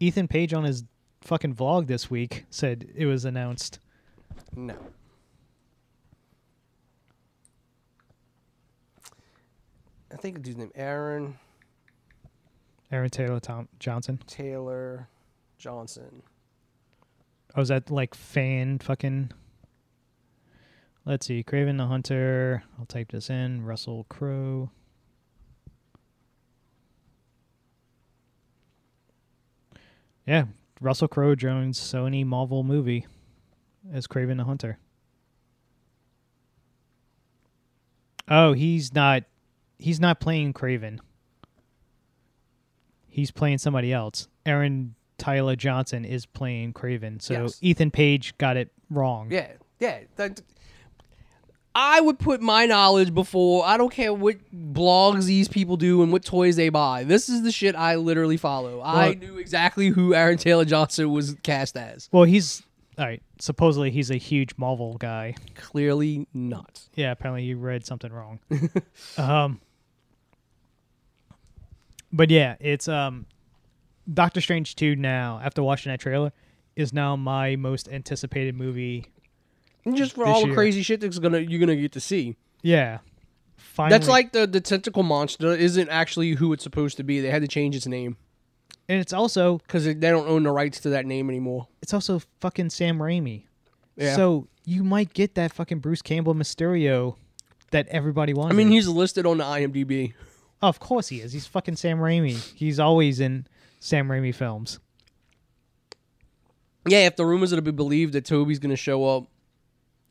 Ethan Page on his fucking vlog this week said it was announced. No. Think the dude's name Aaron Aaron Taylor Tom- Johnson. Taylor Johnson. Oh, is that like fan fucking? Let's see, Kraven the Hunter. I'll type this in. Russell Crowe. Yeah, Russell Crowe joins Sony Marvel movie as Kraven the Hunter. Oh, he's not. He's not playing Kraven. He's playing somebody else. Aaron Taylor Johnson is playing Kraven. So Yes. Ethan Page got it wrong. Yeah, yeah. I would put my knowledge before. I don't care what blogs these people do and what toys they buy. This is the shit I literally follow. I knew exactly who Aaron Taylor Johnson was cast as. Well, he's all right. Supposedly, he's a huge Marvel guy. Clearly not. Yeah, apparently you read something wrong. um, but yeah, it's um, Doctor Strange two now. After watching that trailer, is now my most anticipated movie. And just for all the year. crazy shit that's gonna you're gonna get to see. Yeah, finally. That's like the the tentacle monster isn't actually who it's supposed to be. They had to change its name and it's also because they don't own the rights to that name anymore. it's also fucking Sam Raimi. Yeah. So you might get that fucking Bruce Campbell Mysterio that everybody wants. I mean, he's listed on the IMDb. Oh, of course he is. He's fucking Sam Raimi. He's always in Sam Raimi films. Yeah, if the rumors are to be believed that Tobey's gonna show up,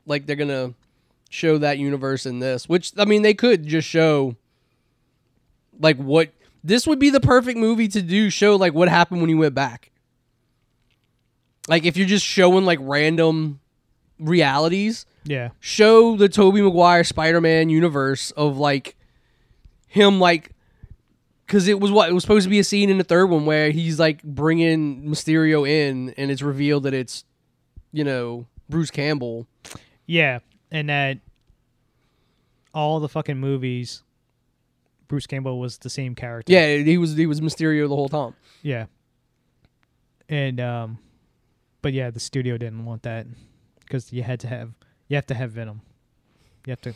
like they're gonna show that universe in this, which I mean they could just show like what this would be the perfect movie to do show like what happened when he went back. Like if you're just showing like random realities, Yeah. show the Tobey Maguire Spider-Man universe of like him like because it was what it was supposed to be a scene in the third one where he's like bringing Mysterio in and it's revealed that it's you know Bruce Campbell. Yeah, and that all the fucking movies, Bruce Campbell was the same character. Yeah, he was he was Mysterio the whole time. yeah. And um, but yeah, the studio didn't want that because you had to have you have to have Venom. You have to.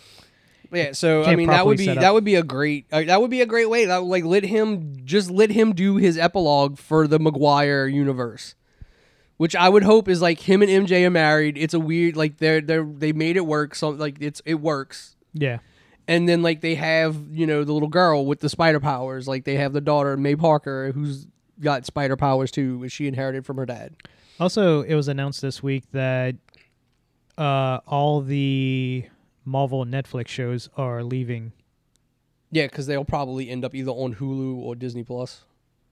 Yeah, so I mean that would be that would be a great uh, that would be a great way. That would, like let him just let him do his epilogue for the Maguire universe, which I would hope is like him and MJ are married. It's a weird like they're they are they made it work. So like it's it works. Yeah. and then like they have you know the little girl with the spider powers like they have the daughter may parker who's got spider powers too which she inherited from her dad Also, it was announced this week that uh, all the Marvel Netflix shows are leaving. yeah because they'll probably end up either on hulu or disney plus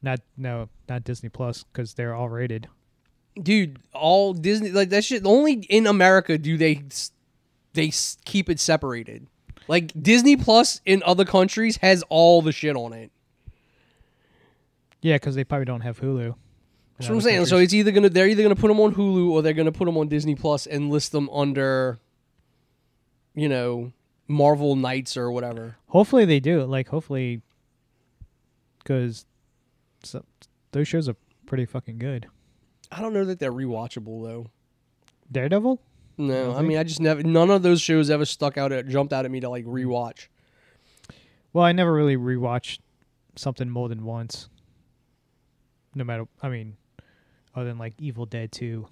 Not no, not Disney Plus because they're all rated. dude all disney like that shit only in america do they they keep it separated like disney plus in other countries has all the shit on it Yeah, because they probably don't have Hulu. That's what I'm saying. So it's either gonna they're either gonna put them on Hulu or they're gonna put them on Disney Plus and list them under, you know, Marvel Knights or whatever. hopefully they do. Like hopefully, because those shows are pretty fucking good. I don't know that they're rewatchable though. Daredevil. No, I mean I just never none of those shows ever stuck out at jumped out at me to like rewatch. Well, I never really rewatched something more than once. No matter, I mean, other than like Evil Dead Two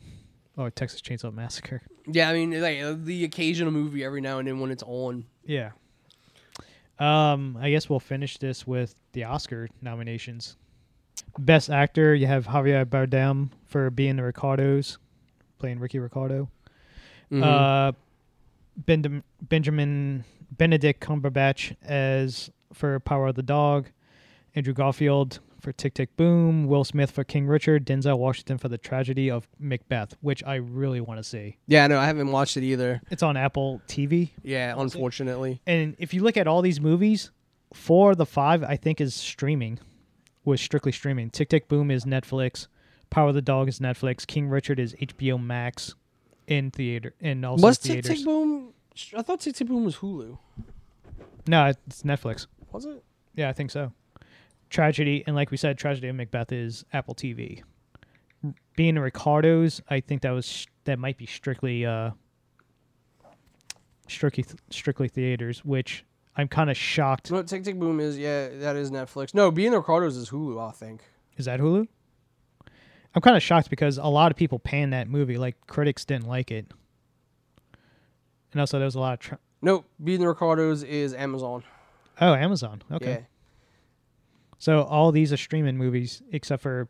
or Texas Chainsaw Massacre. Yeah, I mean like uh, the occasional movie every now and then when it's on. Yeah. Um, I guess we'll finish this with the Oscar nominations. Best actor, you have Javier Bardem for being the Ricardos, playing Ricky Ricardo. Mhm. Uh, Bend- Benjamin Benedict Cumberbatch as for Power of the Dog, Andrew Garfield for Tick Tick Boom, Will Smith for King Richard, Denzel Washington for The Tragedy of Macbeth, which I really want to see. yeah, no, I haven't watched it either. It's on Apple TV. Yeah, Wanna see it? unfortunately. And if you look at all these movies, four of the five I think is streaming, was strictly streaming. Tick Tick Boom is Netflix, Power of the Dog is Netflix, King Richard is HBO Max in theater and also Was Tick theaters. Tick Boom? I thought Tick Tick Boom was Hulu. no, it's Netflix. Was it? Yeah, I think so. Tragedy and like we said, Tragedy of Macbeth is Apple TV. Being the Ricardos, I think that was that might be strictly uh strictly strictly theaters, which I'm kind of shocked. No, Tick Tick Boom is yeah, that is Netflix. No, Being the Ricardos is Hulu, I think. Is that Hulu? I'm kind of shocked because a lot of people panned that movie. Like critics didn't like it, and also there was a lot of. Tr- Nope, Being the Ricardos is Amazon. oh, Amazon. Okay. Yeah. So all these are streaming movies, except for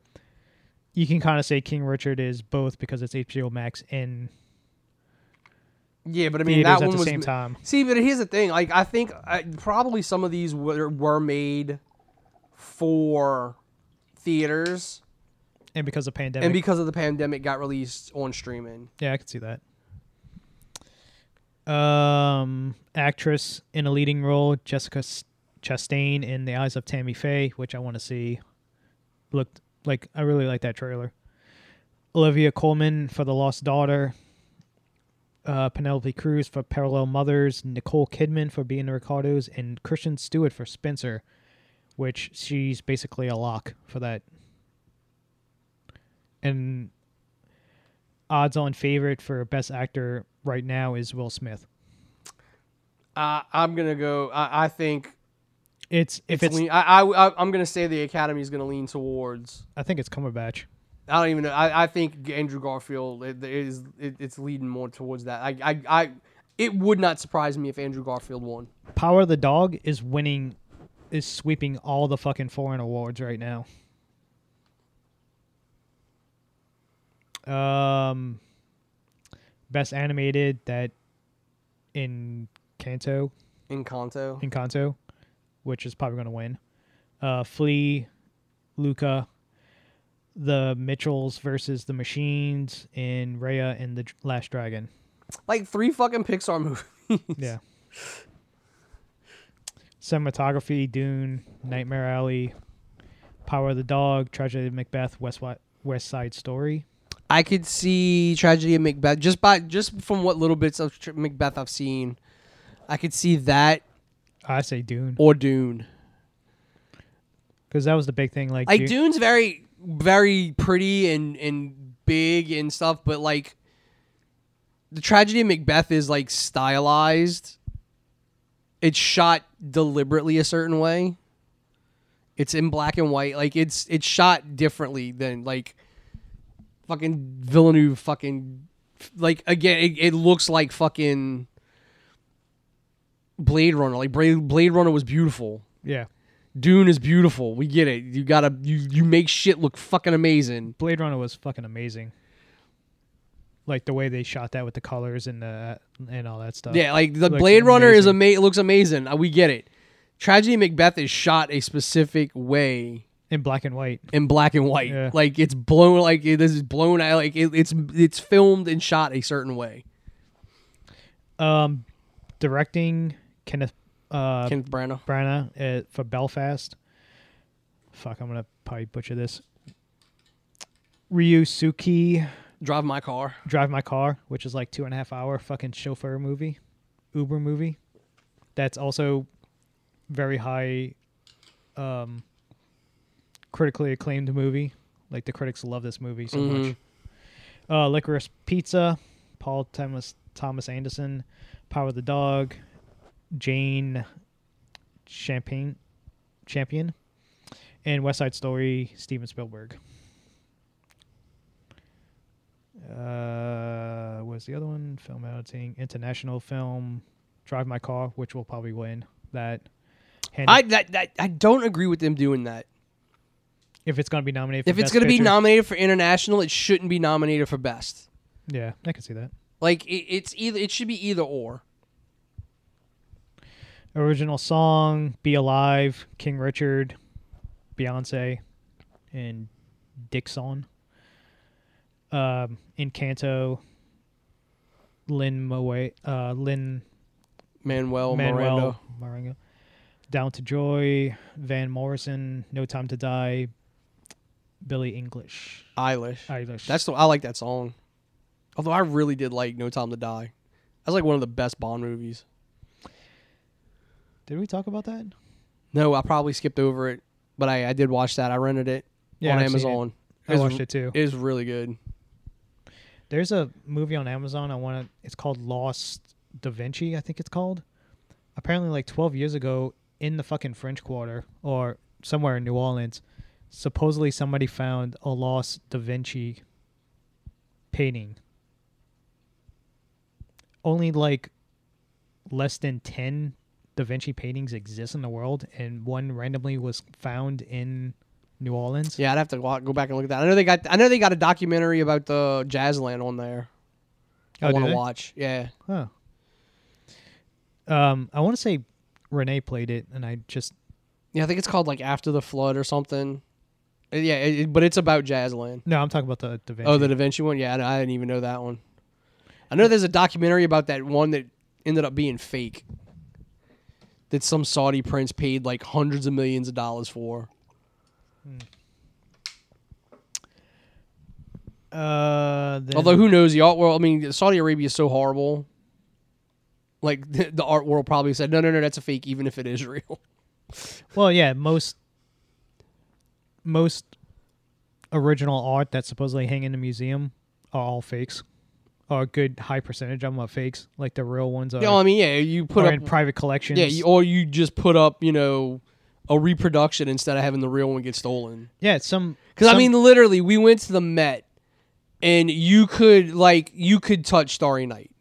you can kind of say King Richard is both because it's HBO Max and Yeah, but I mean that at one the was same time. See, but here's the thing. Like, I think uh, probably some of these were, were made for theaters, And because of pandemic, and because of the pandemic, got released on streaming. yeah, I can see that. Um, actress in a leading role, Jessica S- Chastain in The Eyes of Tammy Faye, which I want to see. Looked like I really like that trailer. Olivia Colman for The Lost Daughter. Uh, Penelope Cruz for Parallel Mothers. Nicole Kidman for Being the Ricardos, and Kristen Stewart for Spencer, which she's basically a lock for that. And odds-on favorite for Best Actor right now is Will Smith. Uh, I'm gonna go. I, I think It's if it's. lean, I, I I'm gonna say the Academy is gonna lean towards. I think it's Cumberbatch. I don't even know. I, I think Andrew Garfield is it, it's leading more towards that. I, I I it would not surprise me if Andrew Garfield won. Power of the Dog is winning, is sweeping all the fucking foreign awards right now. Um, best animated that in Canto. Encanto. in Kanto, which is probably going to win. Uh, Flee, Luca, the Mitchells versus the Machines, and Raya and the Last Dragon. like three fucking Pixar movies. Yeah. Cinematography, Dune, Nightmare Alley, Power of the Dog, Tragedy of Macbeth, West West Side Story. I could see Tragedy of Macbeth just by just from what little bits of Macbeth I've seen. I could see that I say Dune or Dune. because that was the big thing. Like, Like Dune- Dune's very very pretty and and big and stuff, but like the tragedy of Macbeth is like stylized. It's shot deliberately a certain way. It's in black and white. Like it's it's shot differently than like fucking Villeneuve fucking like again it, it looks like fucking Blade Runner. Like Blade, Blade Runner was beautiful. yeah, Dune is beautiful. We get it. You gotta you you make shit look fucking amazing. Blade Runner was fucking amazing. Like the way they shot that with the colors and the and all that stuff. Yeah, like the Looks Blade Runner is amazing. ama- looks amazing. Uh, We get it. Tragedy Macbeth is shot a specific way in black and white. in black and white. Yeah. Like it's blown like this is blown out like it, it's it's filmed and shot a certain way. Um, directing Kenneth uh, Kenneth Branagh. Branagh uh, for Belfast. Fuck, I'm gonna probably butcher this. Ryusuke Drive my car. Drive My Car, which is like two and a half hour fucking chauffeur movie, Uber movie. That's also very high, um, critically acclaimed movie. Like the critics love this movie so much. Mhm. Uh, Licorice Pizza, Paul Thomas Thomas Anderson, Power of the Dog, Jane Champagne Champion, and West Side Story, Steven Spielberg. Uh, what's the other one? Film editing, international film, Drive My Car, which will probably win that. I that, that, I don't agree with them doing that. if it's gonna be nominated, for If it's going to be nominated for international, it shouldn't be nominated for best. yeah, I can see that. Like it, it's either it should be either or. Original song, Be Alive, King Richard, Beyonce, and Dixson. Um, Encanto, Lin Moe, uh, Lin Manuel, Manuel Miranda. Miranda, Down to Joy, Van Morrison, No Time to Die, Billie English, Eilish. Eilish. That's the I like that song. Although I really did like No Time to Die. That's like one of the best Bond movies. Did we talk about that? No, I probably skipped over it, but I, I did watch that. I rented it on I've seen Amazon. It. I was- watched it too. It is really good. There's a movie on Amazon. I want to. It's called Lost Da Vinci. I think it's called. Apparently, like 12 years ago, in the fucking French Quarter or somewhere in New Orleans, supposedly somebody found a lost Da Vinci painting. Only like less than 10 Da Vinci paintings exist in the world, and one randomly was found in New Orleans. Yeah, I'd have to go back and look at that. I know they got I know they got a documentary about the Jazzland on there. I Oh, want to watch. Yeah. Huh. Um, I want to say Renee played it, and I just Yeah, I think it's called like After the Flood or something. Uh, Yeah, it, it- but it's about Jazzland. no, I'm talking about the Da Vinci. Oh, the Da Vinci one? Yeah, I, I didn't even know that one. I know there's a documentary about that one that ended up being fake. That some Saudi prince paid like hundreds of millions of dollars for. Uh, Although who knows the art world? I mean, Saudi Arabia is so horrible. Like the, the art world probably said, no, no, no, that's a fake, even if it is real. well, yeah, most most original art that's supposedly hang in a museum are all fakes. Or a good high percentage of them are fakes. Like the real ones are, know, I mean, yeah, you put are up, in private collections. yeah, you, or you just put up, you know, a reproduction instead of having the real one get stolen. yeah, some Because I some- mean, literally, we went to the Met, and you could like you could touch Starry Night.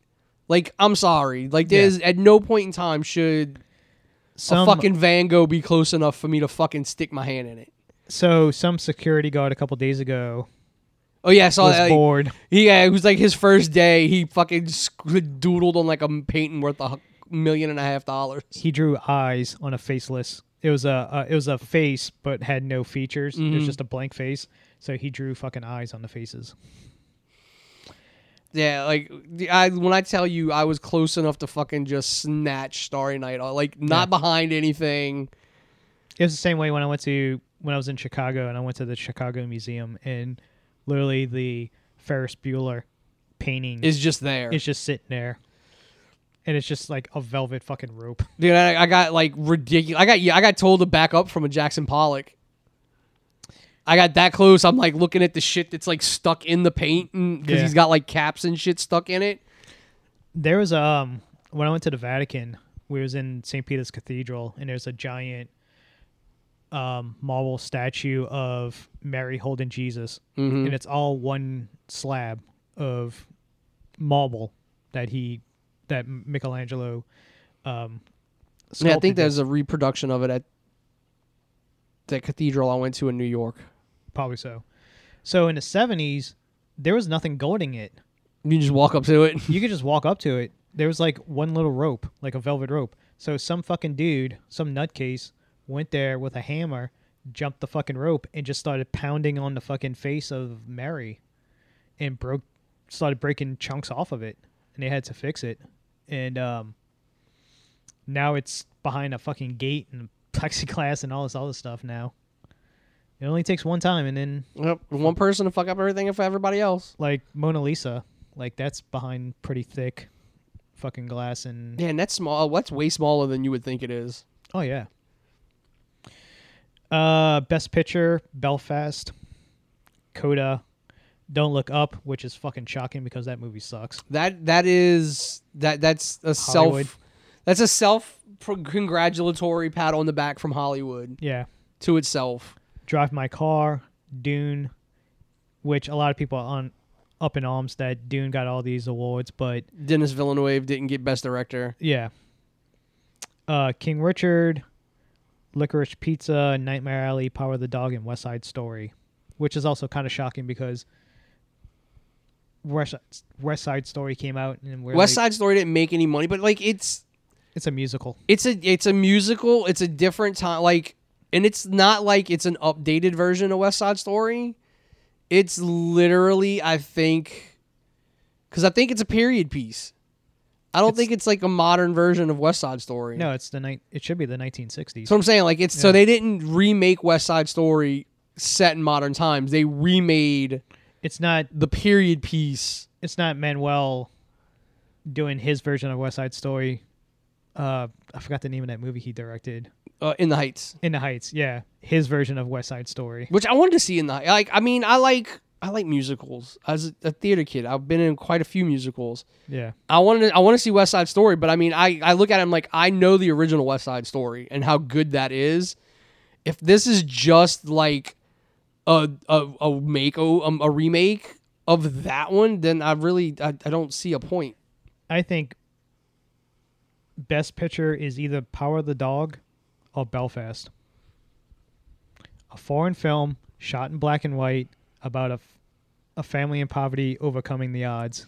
Like, I'm sorry, like Yeah. there's at no point in time should some a fucking Van Gogh be close enough for me to fucking stick my hand in it. so some security guard a couple days ago Oh yeah, I saw was that. like, bored. Yeah, it was like his first day. He fucking sc- doodled on like a painting worth a million and a half dollars. He drew eyes on a faceless. It was a uh, it was a face, but had no features. It was Mhm. just a blank face. So he drew fucking eyes on the faces. Yeah, like I when I tell you I was close enough to fucking just snatch Starry Night, like not Yeah. behind anything. It was the same way when I went to when I was in Chicago and I went to the Chicago Museum and literally the Ferris Bueller painting Is just there. It's just sitting there. And it's just like a velvet fucking rope. Dude, I, I got like ridiculous. I got yeah, I got told to back up from a Jackson Pollock. I got that close. I'm like looking at the shit that's like stuck in the paint because Yeah. he's got like caps and shit stuck in it. There was um when I went to the Vatican, we was in St. Peter's Cathedral and there's a giant um marble statue of Mary holding Jesus. Mhm. And it's all one slab of marble that he that Michelangelo um Yeah, I think there's a reproduction of it at that cathedral I went to in New York. Probably so. So in the seventies, there was nothing guarding it. You just walk up to it. You could just walk up to it. There was like one little rope, like a velvet rope. So some fucking dude, some nutcase, went there with a hammer, jumped the fucking rope, and just started pounding on the fucking face of Mary, and broke, started breaking chunks off of it, and they had to fix it, and um. Now it's behind a fucking gate and plexiglass and all this other stuff. Now, it only takes one time, and then Yep, one person to fuck up everything for everybody else. like Mona Lisa, like that's behind pretty thick fucking glass and Yeah, and that's small. What's way smaller than you would think it is. oh yeah. Uh best picture, Belfast, Coda, Don't Look Up, which is fucking shocking because that movie sucks. That that is that that's a Hollywood. self. That's a self congratulatory pat on the back from Hollywood Yeah. to itself. Drive My Car, Dune, which a lot of people are on up in arms that Dune got all these awards, but Denis Villeneuve didn't get best director. yeah. Uh King Richard, Licorice Pizza, Nightmare Alley, Power of the Dog, and West Side Story, which is also kind of shocking because West West Side Story came out and we're West like- Side Story didn't make any money, but like it's it's a musical. it's a it's a musical. It's a different time. Like, and it's not like it's an updated version of West Side Story. It's literally, I think, because I think it's a period piece. I don't It's- think it's like a modern version of West Side Story. No, it's the night. It should be the 1960s. So I'm saying like it's so they didn't remake West Side Story set in modern times. They remade it's not. the period piece. It's not Manuel doing his version of West Side Story. Uh, I forgot the name of that movie he directed. Uh, in the Heights, In the Heights, yeah, his version of West Side Story. which I wanted to see in the like. I mean, I like I like musicals. As a theater kid, I've been in quite a few musicals. Yeah, I wanted to, I want to see West Side Story, but I mean, I I look at it I'm like I know the original West Side Story and how good that is. If this is just like a a, a make a, a remake of that one, then I really I, I don't see a point. I think best picture is either Power of the Dog or Belfast. A foreign film shot in black and white about a, f- a family in poverty overcoming the odds.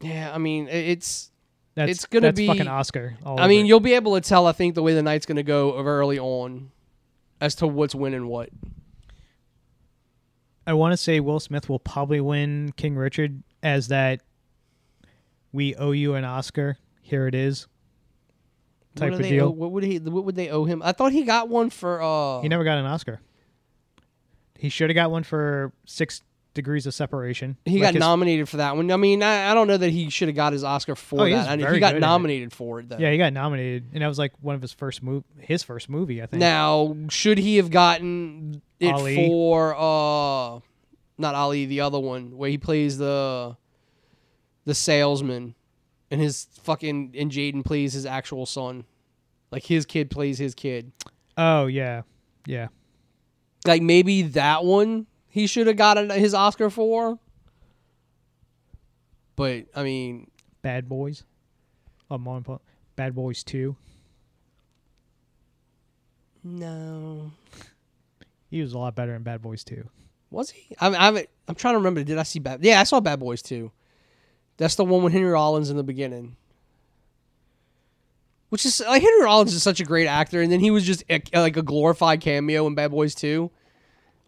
Yeah, I mean, it's. That's It's gonna that's be- fucking Oscar. I mean, you'll be able to tell. I think the way the night's going to go of early on, as to what's winning what. I want to say Will Smith will probably win King Richard as that we owe you an Oscar. here it is type what of deal. Owe, what would he? What would they owe him? I thought he got one for. uh He never got an Oscar. He should have got one for Six Degrees of Separation. He Like got his- nominated for that one. I mean, I, I don't know that he should have got his Oscar for Oh, he that. I mean, he got at it. nominated for it though. Yeah, he got nominated, and that was like one of his first move, his first movie, I think. Now, should he have gotten it Ali. for uh not Ali, the other one where he plays the the salesman and his fucking and Jaden plays his actual son. Like his kid plays his kid. oh yeah, yeah. Like maybe that one he should have gotten his Oscar for. But I mean, Bad Boys. Oh, important, Bad Boys Two. no. He was a lot better in Bad Boys Two. Was he? I'm I'm I'm trying to remember. Did I see Bad? Yeah, I saw Bad Boys too. That's the one with Henry Rollins in the beginning. Which is like Henry Rollins is such a great actor, and then he was just a, like a glorified cameo in Bad Boys Two,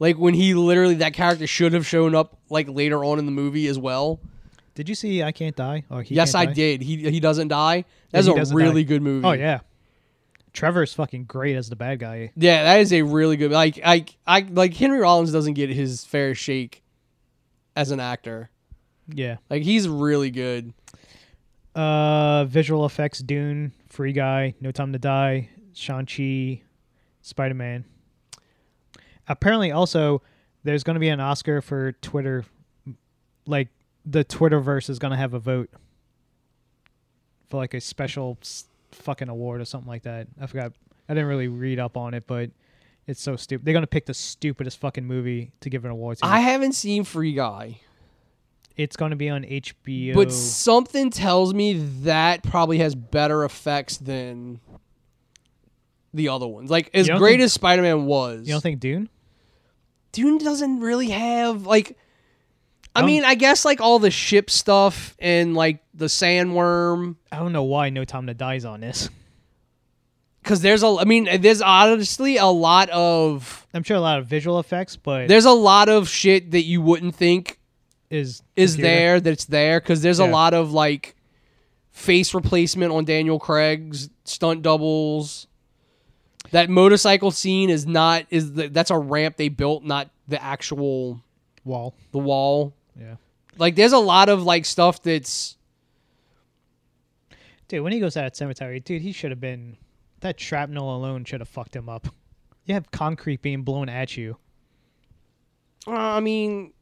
Like when he literally that character should have shown up like later on in the movie as well. Did you see I Can't Die? Oh, he yes, I Die? did. He he doesn't die. That's he a doesn't really die. good movie. Oh yeah. Trevor's fucking great as the bad guy. yeah, that is a really good. Like I I like Henry Rollins doesn't get his fair shake as an actor. Yeah. Like he's really good. Uh, visual effects: Dune, Free Guy, No Time to Die, Shang Chi, Spider Man. Apparently, also there's going to be an Oscar for Twitter. Like the Twitterverse is going to have a vote for like a special fucking award or something like that. I forgot. I didn't really read up on it, but it's so stupid. They're going to pick the stupidest fucking movie to give an award to. I haven't seen Free Guy, it's going to be on HBO. but something tells me that probably has better effects than the other ones. Like as great think- as Spider Man was, you don't think Dune? Dune doesn't really have like. I Um, mean, I guess like all the ship stuff and like the sandworm, I don't know why No Time to Die's on this. because there's a. I mean, there's honestly a lot of I'm sure a lot of visual effects, but there's a lot of shit that you wouldn't think is is computer. there that's there because there's a lot of like face replacement on Daniel Craig's stunt doubles. That motorcycle scene is not is the, that's a ramp they built, not the actual wall. the wall. Yeah, Like there's a lot of like stuff that's dude. When he goes out that cemetery, dude, he should have been. That shrapnel alone should have fucked him up. You have concrete being blown at you. uh, I mean.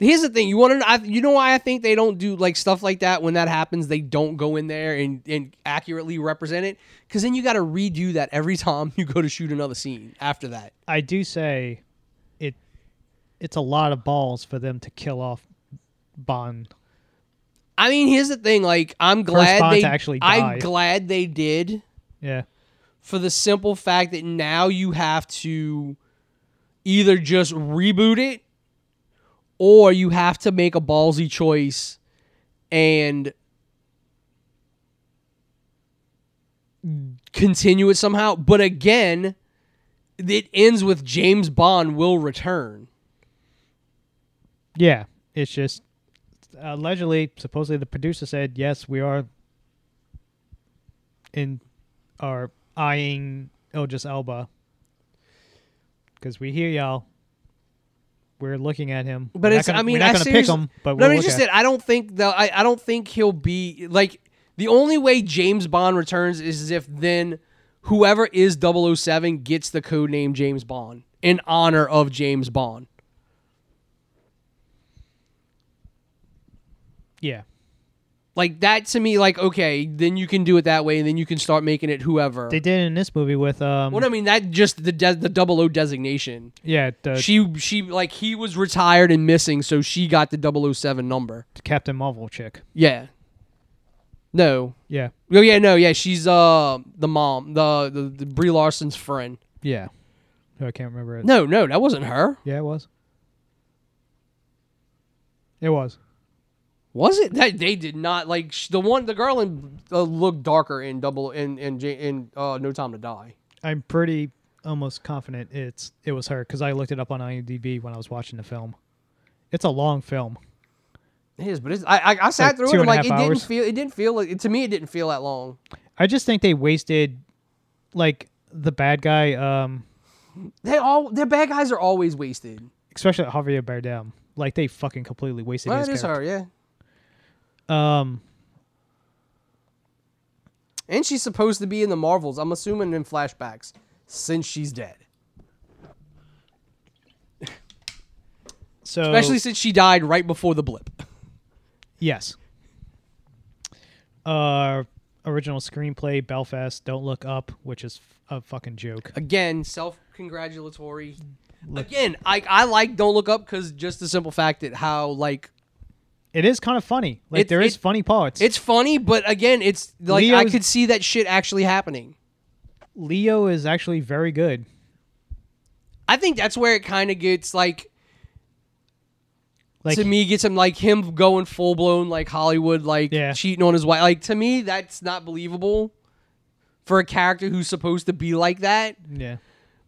Here's the thing. You want to? I, you know why I think they don't do like stuff like that when that happens. They don't go in there and, and accurately represent it because then you got to redo that every time you go to shoot another scene after that. I do say, it. It's a lot of balls for them to kill off Bond. I mean, here's the thing. Like, I'm glad they actually I'm glad they did Yeah, for the simple fact that now you have to either just reboot it or you have to make a ballsy choice and continue it somehow. But again, it ends with James Bond will return. yeah. It's just allegedly, supposedly, the producer said yes, we are in are eyeing Idris Elba because we hear y'all. We're looking at him, But We're it's, gonna- I mean, we're not I going to pick him, but But we'll I mean, just that I don't think though. I, I don't think he'll be like the only way James Bond returns is if then whoever is 007 gets the code name James Bond in honor of James Bond. yeah, Like that to me, like okay, then you can do it that way, and then you can start making it whoever. they did in this movie with um, well, I mean that just the de- the double O designation. yeah, the she she like he was retired and missing, so she got the 007 number. Captain Marvel chick. Yeah. No, Yeah, Oh yeah, no, yeah, she's uh the mom, the the, the Brie Larson's friend. yeah. No, I can't remember it. No, no, that wasn't her. Yeah, it was. It was. Was it? That they did not like sh- the one the girl in uh, looked darker in double in in J- in uh No Time to Die. I'm pretty almost confident it's it was her because I looked it up on IMDb when I was watching the film. It's a long film. It is, but it's, I, I I sat Like through it and like it half didn't feel it didn't feel like to me it didn't feel that long. I just think they wasted, like the bad guy, um, They all their bad guys are always wasted. especially Javier Bardem. Like they fucking completely wasted Well, his it is her, yeah. Um, And she's supposed to be in the Marvels. I'm assuming in flashbacks since she's dead. so Especially since she died right before the blip. yes. Uh, original screenplay Belfast. Don't look up, which is a fucking joke. Again, self congratulatory. Again, I I like Don't Look Up because just the simple fact that how like It is kind of funny. Like It- there is it- funny parts. it's funny, but again, it's like I could see that shit actually happening. Leo is actually very good. I think that's where it kind of gets like Like to me gets him like him going full blown like Hollywood like Yeah. cheating on his wife. Like to me, that's not believable for a character who's supposed to be like that. yeah.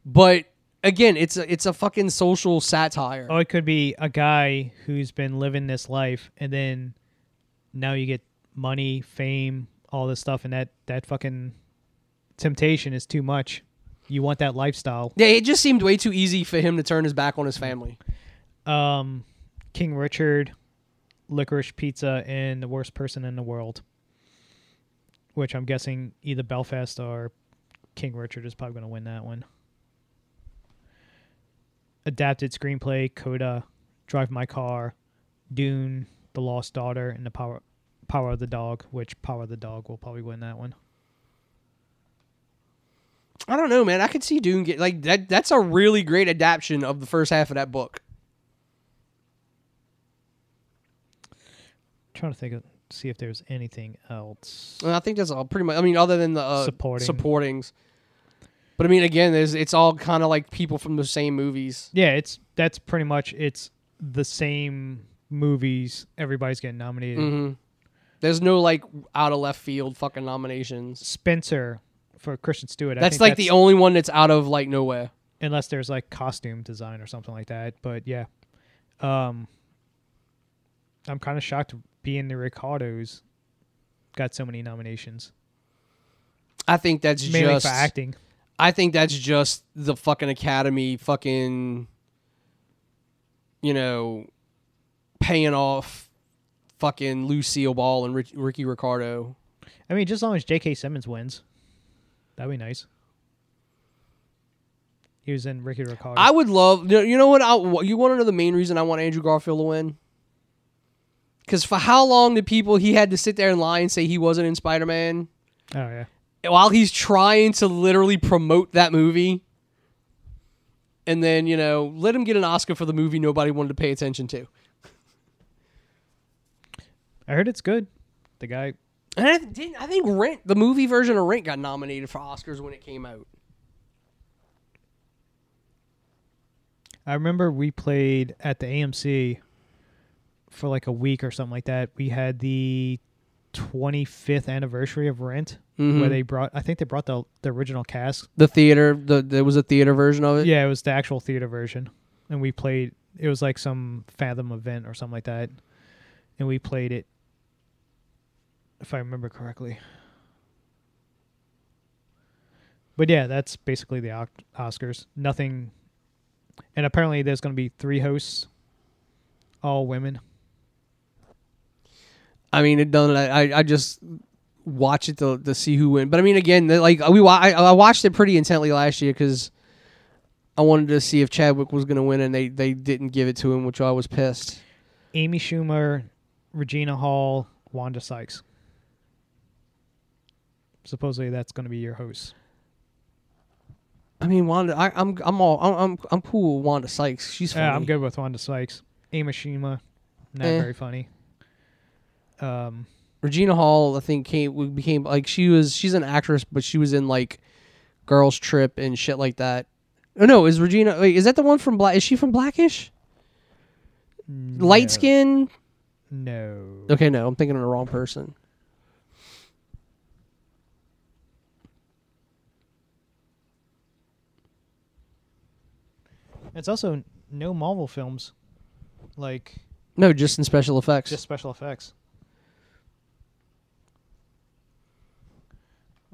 But again, it's a it's a fucking social satire. Oh, it could be a guy who's been living this life, and then now you get money, fame, all this stuff, and that that fucking temptation is too much. You want that lifestyle. Yeah, it just seemed way too easy for him to turn his back on his family. Um, King Richard, Licorice Pizza, and the worst person in the world. Which I'm guessing either Belfast or King Richard is probably going to win that one. Adapted screenplay: Coda, Drive My Car, Dune, The Lost Daughter, and the Power Power of the Dog. Which Power of the Dog will probably win that one. I don't know, man. I could see Dune get like that. That's a really great adaptation of the first half of that book. trying to think of see if there's anything else. I think that's all pretty much. I mean, other than the uh, Supporting. supportings. But I mean, again, there's it's all kind of like people from the same movies. Yeah, it's that's pretty much it's the same movies. Everybody's getting nominated. hmm There's no like out of left field fucking nominations. Spencer for Kristen Stewart. I That's like the only one that's out of like nowhere. unless there's like costume design or something like that. But yeah, um, I'm kind of shocked being the Ricardos got so many nominations, I think that's mainly just. for acting. I think that's just the fucking Academy fucking. You know, paying off, fucking Lucille Ball and Rick, Ricky Ricardo. I mean, just as long as J.K. Simmons wins, that'd be nice. He was in Ricky Ricardo. I would love. You know- you know what? I, you want to know the main reason I want Andrew Garfield to win? Because for how long did people he had to sit there and lie and say he wasn't in Spider Man oh yeah, while he's trying to literally promote that movie? And then you know, let him get an Oscar for the movie nobody wanted to pay attention to. I heard it's good. The guy, And I didn't. I think Rent, the movie version of Rent, got nominated for Oscars when it came out. I remember we played at the AMC for like a week or something like that. We had the 25th anniversary of Rent, Mhm. where they brought. I think they brought the the original cast. The theater, the there was a theater version of it. Yeah, it was the actual theater version, and we played. It was like some Fathom event or something like that, and we played it. If I remember correctly. But yeah, that's basically the Oscars. Nothing. And apparently, there's going to be three hosts, all women. I mean, it done. I I just watch it to to see who win. But I mean, again, like we I, I watched it pretty intently last year because I wanted to see if Chadwick was going to win, and they they didn't give it to him, which I was pissed. Amy Schumer, Regina Hall, Wanda Sykes. Supposedly, that's going to be your host. I mean, Wanda, I, I'm I'm all I'm I'm, I'm cool with Wanda Sykes. She's funny. Yeah, I'm good with Wanda Sykes. Amy Schumer, not Eh. very funny. Um, Regina Hall, I think, came became like she was. She's an actress, but she was in like Girls Trip and shit like that. Oh no, is Regina? Wait, is that the one from Black? Is she from Blackish? Light skin? No. Okay, no, I'm thinking of the wrong person. It's also no Marvel films. Like No, just in special effects. Just special effects.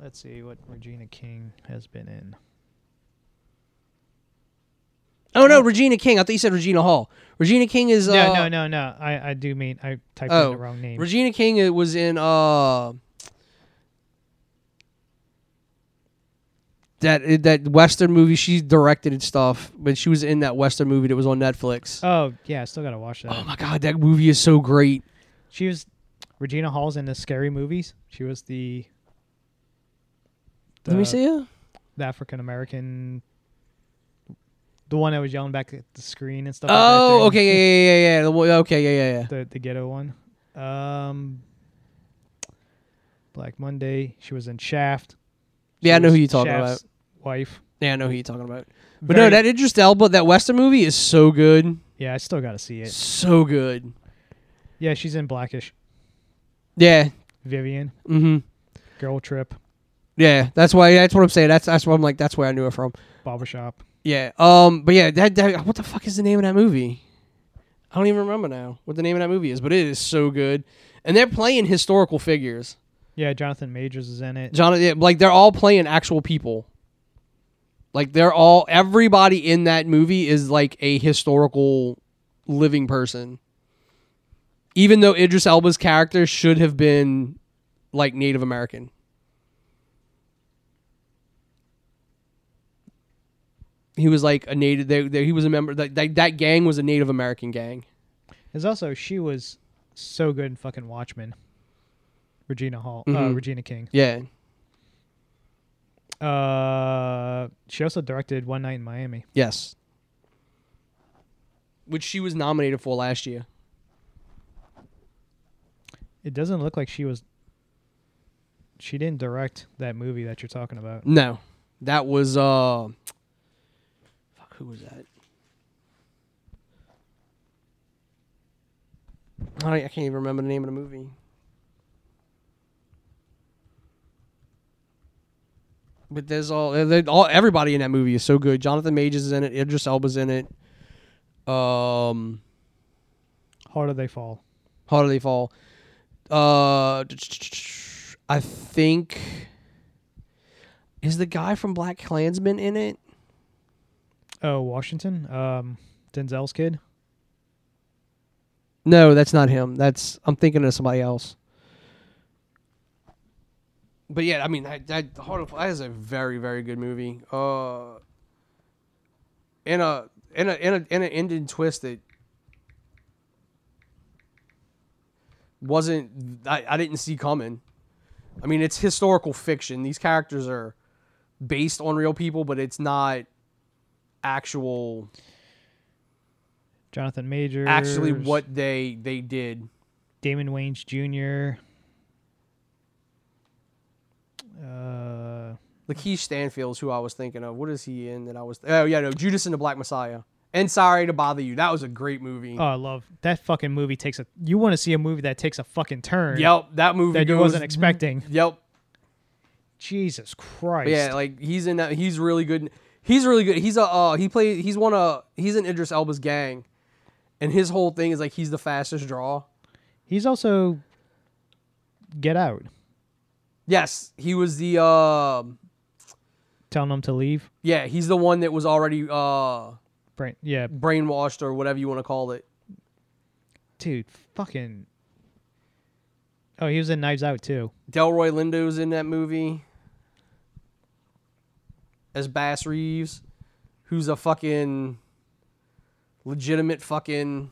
Let's see what Regina King has been in. oh no, Regina King. I thought you said Regina Hall. Regina King is uh, no, no, no, no. I, I do mean I typed Oh, in the wrong name. Regina King uh, was in uh that that western movie. She directed and stuff, but she was in that western movie that was on Netflix. oh yeah, I still gotta watch that. oh my god, that movie is so great. She was Regina Hall's in the scary movies. She was the Let me see you. the African American, the one that was yelling back at the screen and stuff. Oh, like that okay, yeah, yeah, yeah, yeah. The Okay, yeah, yeah, yeah. the the ghetto one. Um, Black Monday. She was in Shaft. Yeah, I know who you're talking Shaft's Wife. Yeah, I know who you're talking about. But Very- no, that Idris Elba, that western movie is so good, yeah, I still gotta see it. so good. Yeah, she's in Blackish. Yeah. Vivian, Mm-hmm. Girl Trip, Yeah, that's why. That's what I'm saying. That's that's what I'm like. That's where I knew it from. Barbershop. Yeah. Um. But yeah, that, that what the fuck is the name of that movie? I don't even remember now what the name of that movie is, but it is so good. And they're playing historical figures. Yeah, Jonathan Majors is in it. Jonathan, yeah, like they're all playing actual people. Like they're all everybody in that movie is like a historical living person. Even though Idris Elba's character should have been like Native American. He was like a native. They, they, he was a member. That, that that gang was a Native American gang. There's also she was so good in fucking Watchmen. Regina Hall, uh, Mhm. Regina King. Yeah. Uh, she also directed One Night in Miami. Yes. Which she was nominated for last year. It doesn't look like she was. She didn't direct that movie that you're talking about. No, that was uh, who was that? I, I can't even remember the name of the movie. But there's all, all everybody in that movie is so good. Jonathan Majors is in it. Idris Elba's in it. Um, Harder They Fall. how do they fall? Uh, I think is the guy from Black Klansman in it. Oh, Washington. Um, Denzel's kid. No, that's not him. That's I'm thinking of somebody else. But yeah, I mean that that Heart of is a very very good movie. Uh, in a in a in a in an ending twist that wasn't I, I didn't see coming. I mean, it's historical fiction. These characters are based on real people, but it's not actual Jonathan Major, actually what they they did. Damon Wayans Jr. Uh, Lakeith Stanfield's who I was thinking of. What is he in that I was? Oh yeah, no, Judas and the Black Messiah. And Sorry to Bother You. That was a great movie. oh, I love that fucking movie. Takes a. You want to see a movie that takes a fucking turn. yep, that movie That you wasn't expecting. Yep. Jesus But Christ. yeah, like he's in that. He's really good. He's really good. He's a. Uh, he played. He's one of. He's in Idris Elba's gang, and his whole thing is like he's the fastest draw. He's also Get Out. Yes, he was the. Uh, Telling them to leave. yeah, he's the one that was already uh, Brain. Yeah, brainwashed or whatever you want to call it. dude. Fucking. Oh, he was in Knives Out too. Delroy Lindo's in that movie as Bass Reeves, who's a fucking legitimate fucking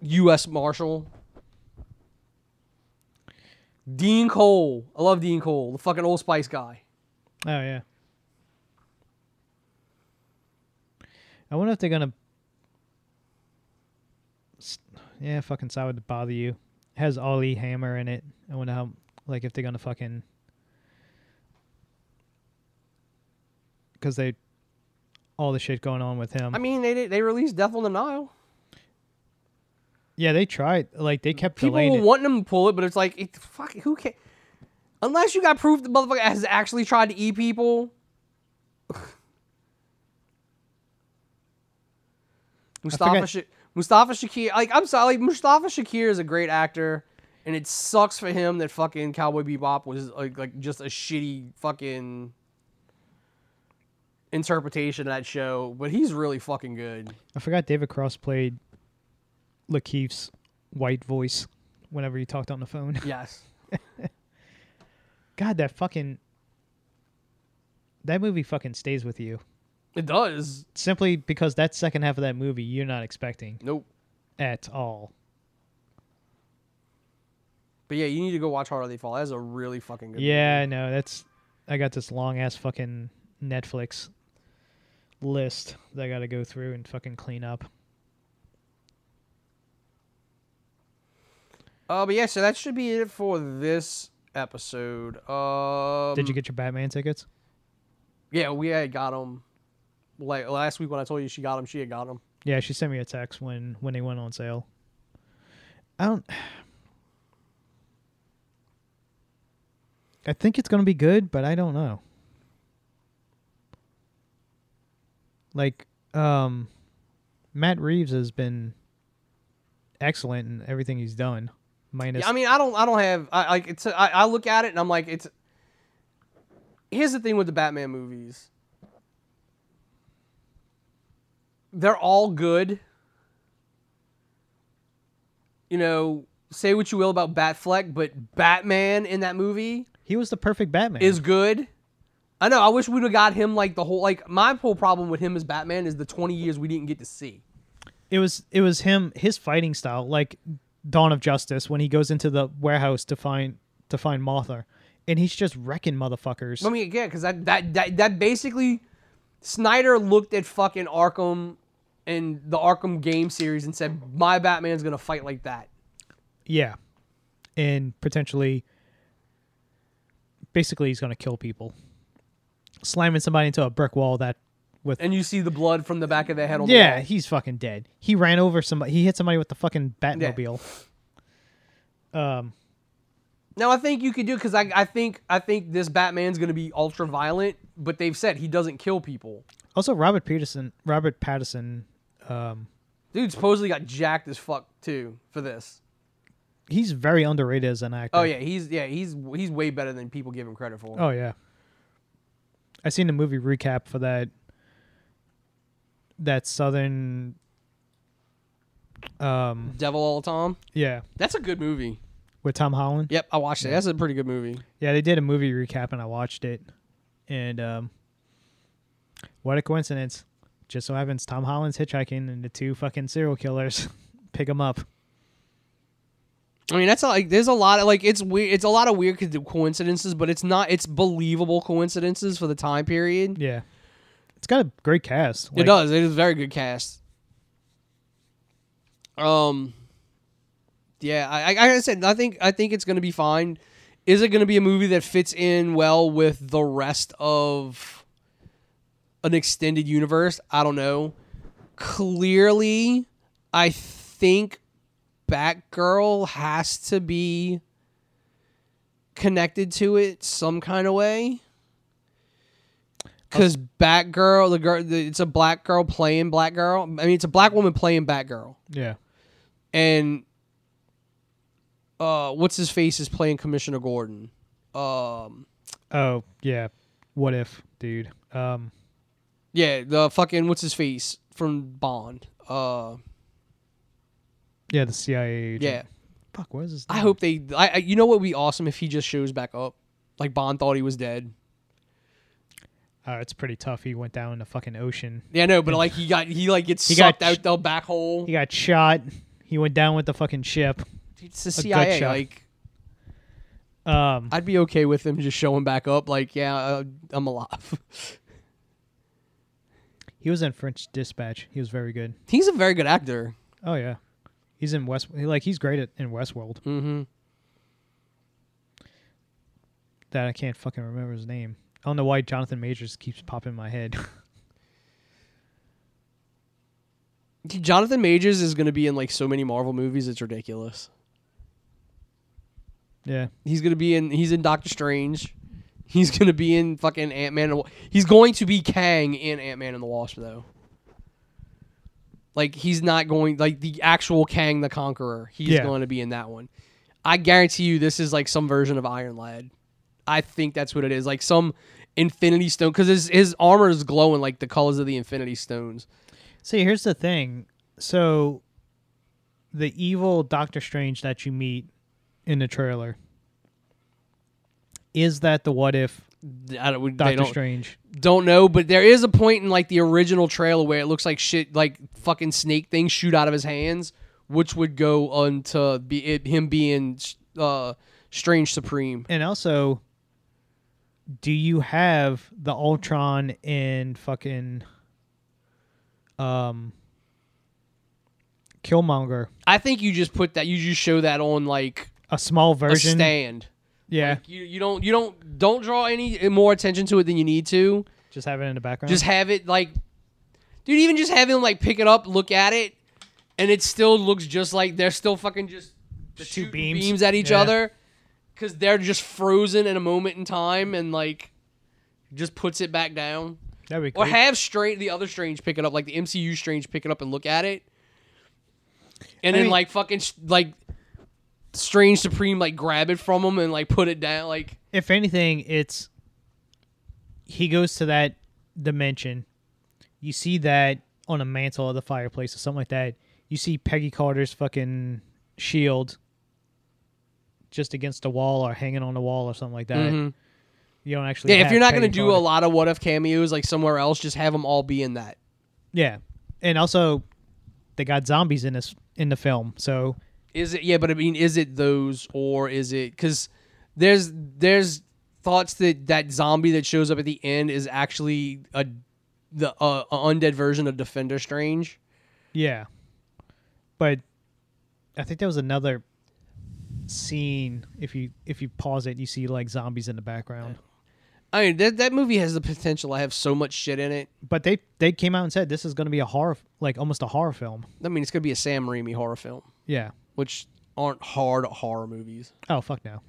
U.S. Marshal. Deon Cole, I love Deon Cole, the fucking Old Spice guy. Oh yeah. I wonder if they're gonna. Yeah, fucking sorry to bother you. It has Armie Hammer in it. I wonder how, like, if they're gonna fucking. Because they, all the shit going on with him. I mean, they they released Death on the Nile. yeah, they tried. Like they kept People delaying were wanting them to pull it, but it's like, it, fuck, who can? Unless you got proof the motherfucker has actually tried to eat people. Mustafa should Mustafa Shakir, like I'm sorry, like Mustafa Shakir is a great actor, and it sucks for him that fucking Cowboy Bebop was like like just a shitty fucking interpretation of that show. But he's really fucking good. I forgot David Cross played Lakeith's white voice whenever he talked on the phone. Yes. God, that fucking that movie fucking stays with you It does. simply because that second half of that movie you're not expecting Nope. at all. But yeah, you need to go watch Harder They Fall. That's a really fucking good. Yeah, I know. That's I got this long ass fucking Netflix list that I got to go through and fucking clean up. Uh, but yeah, so that should be it for this episode. Um, Did you get your Batman tickets? Yeah, we had got them. Like last week when I told you she got them, she had got them. Yeah, she sent me a text when when they went on sale. I don't. I think it's gonna be good, but I don't know. Like, um, Matt Reeves has been excellent in everything he's done. Minus, Yeah, I mean, I don't, I don't have, I like, it's, I, I look at it and I'm like, it's. Here's the thing with the Batman movies. They're all good. You know, say what you will about Batfleck, but Batman in that movie he was the perfect Batman. is good. I know. I wish we'd have got him like the whole like my whole problem with him as Batman is the 20 years we didn't get to see. it was it was him his fighting style like Dawn of Justice when he goes into the warehouse to find to find Martha and he's just wrecking motherfuckers. I mean, again, because that, that that that basically Snyder looked at fucking Arkham and the Arkham game series and said, "My Batman's gonna fight like that." Yeah. And potentially basically he's going to kill people. Slamming somebody into a brick wall that with And you see the blood from the back of their head on Yeah, wall. he's fucking dead. He ran over somebody. He hit somebody with the fucking Batmobile. Um Now I think you could do because I I think I think this Batman's gonna be ultra violent, but they've said he doesn't kill people. also Robert Peterson, Robert Pattinson um Dude supposedly got jacked as fuck too for this. he's very underrated as an actor. Oh yeah, he's yeah he's he's way better than people give him credit for. Oh yeah. I seen the movie recap for that that southern um Devil all time. yeah, That's a good movie. with Tom Holland. Yep, I watched it. That's a pretty good movie. Yeah, they did a movie recap and I watched it. And um what a coincidence. Just so happens Tom Holland's hitchhiking and the two fucking serial killers pick him up. I mean, that's like there's a lot of like it's weird. It's a lot of weird coincidences, but it's not. It's believable coincidences for the time period. Yeah. It's got a great cast. it does. It is a very good cast. Um. Yeah, I, I, like I said, I think I think it's gonna be fine. Is it gonna be a movie that fits in well with the rest of an extended universe? I don't know. Clearly, I think Batgirl has to be connected to it some kind of way. Because Batgirl, the girl, the, it's a black girl playing black girl. I mean, it's a black woman playing Batgirl, Yeah. and uh, what's his face is playing Commissioner Gordon. Um, Oh, yeah. What if, dude? Um yeah, the fucking what's his face from Bond. Uh, yeah, the CIA agent. yeah. Fuck, what is his I hope they. I, I you know what would be awesome if he just shows back up, like Bond thought he was dead. Uh, it's pretty tough. He went down in the fucking ocean. Yeah, no, but like he got he like gets He got sucked out the back hole. He got shot. He went down with the fucking ship. It's the CIA. shot. Like Um, I'd be okay with him just showing back up. Like yeah, uh, I'm alive. he was in French Dispatch. He was very good. He's a very good actor. Oh yeah, he's in West. Like he's great at in Westworld. Mm-hmm. That I can't fucking remember his name. I don't know why Jonathan Majors keeps popping in my head. Jonathan Majors is going to be in like so many Marvel movies. It's ridiculous. yeah, He's going to be in. He's in Doctor Strange. He's going to be in fucking Ant Man. He's going to be Kang in Ant Man and the Wasp though. Like he's not going like the actual Kang the Conqueror. He's Yeah. going to be in that one. I guarantee you this is like some version of Iron Lad. I think that's what it is. Like some Infinity Stone because his his armor is glowing like the colors of the Infinity Stones. See, here's the thing. So, the evil Doctor Strange that you meet in the trailer is that the what if I don't, Doctor don't, Strange? don't know, but there is a point in like the original trailer where it looks like shit, like fucking snake things shoot out of his hands, which would go on to be it, him being uh, Strange Supreme. And also, do you have the Ultron in fucking um Killmonger? I think you just put that, you just show that on like A small a version. stand. Yeah, Like, you you don't you don't don't draw any more attention to it than you need to. just have it in the background. Just have it like, dude, even just have him like pick it up, look at it, and it still looks just like they're still fucking just The two beams. beams at each Yeah. other because they're just frozen in a moment in time and like just puts it back down. That'd be cool. Or have strange the other strange pick it up, like the MCU strange pick it up and look at it, and I then mean- like fucking sh- like strange supreme like grab it from him and like put it down. Like if anything, it's he goes to that dimension. You see that on a mantle of the fireplace or something like that. You see Peggy Carter's fucking shield just against the wall or hanging on the wall or something like that. Mhm. You don't actually. yeah, if you're not gonna Peggy do Carter. a lot of what if cameos like somewhere else, just have them all be in that. yeah, and also they got zombies in this in the film, so Is it? Yeah, but I mean, is it those or is it? Because there's there's thoughts that that zombie that shows up at the end is actually a the uh, a undead version of Defender Strange. yeah. But I think there was another scene. If you if you pause it, you see like zombies in the background. I mean, that that movie has the potential I have so much shit in it. But they they came out and said this is going to be a horror, like almost a horror film. I mean, it's gonna be a Sam Raimi horror film, Yeah. Which aren't hard horror movies. Oh fuck no.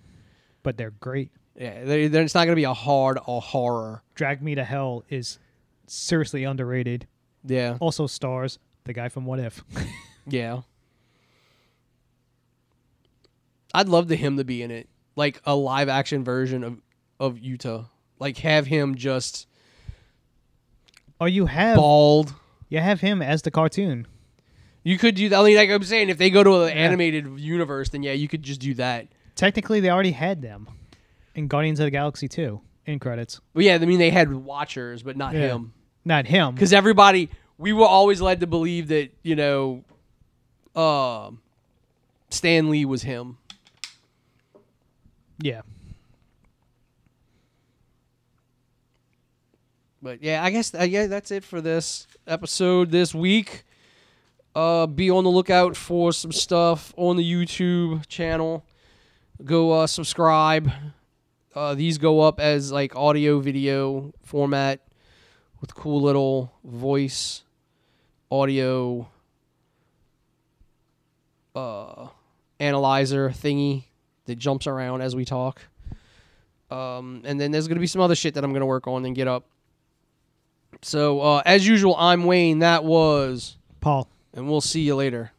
But they're great. Yeah, they they're- it's not gonna be a hard or horror. Drag Me to Hell is seriously underrated. Yeah, Also stars the guy from What If. yeah. I'd love the him to be in it, like a live action version of of Uatu. Like have him just or you have bald. you have him as the cartoon. You could do that. I mean, like I'm saying, if they go to an animated universe, then yeah, you could just do that. Technically, they already had them in Guardians of the Galaxy 2 in credits. But yeah, I mean, they had Watchers, but not Yeah. him. Not him. because everybody we were always led to believe that you know uh, stan lee was him Yeah. but yeah i guess uh, yeah that's it for this episode this week uh, be on the lookout for some stuff on the youtube channel go uh, subscribe uh, these go up as like audio video format with cool little voice audio uh, analyzer thingy that jumps around as we talk. Um, and then there's going to be some other shit that I'm going to work on and get up. So, uh, as usual, I'm Wayne. That was, Paul. And we'll see you later.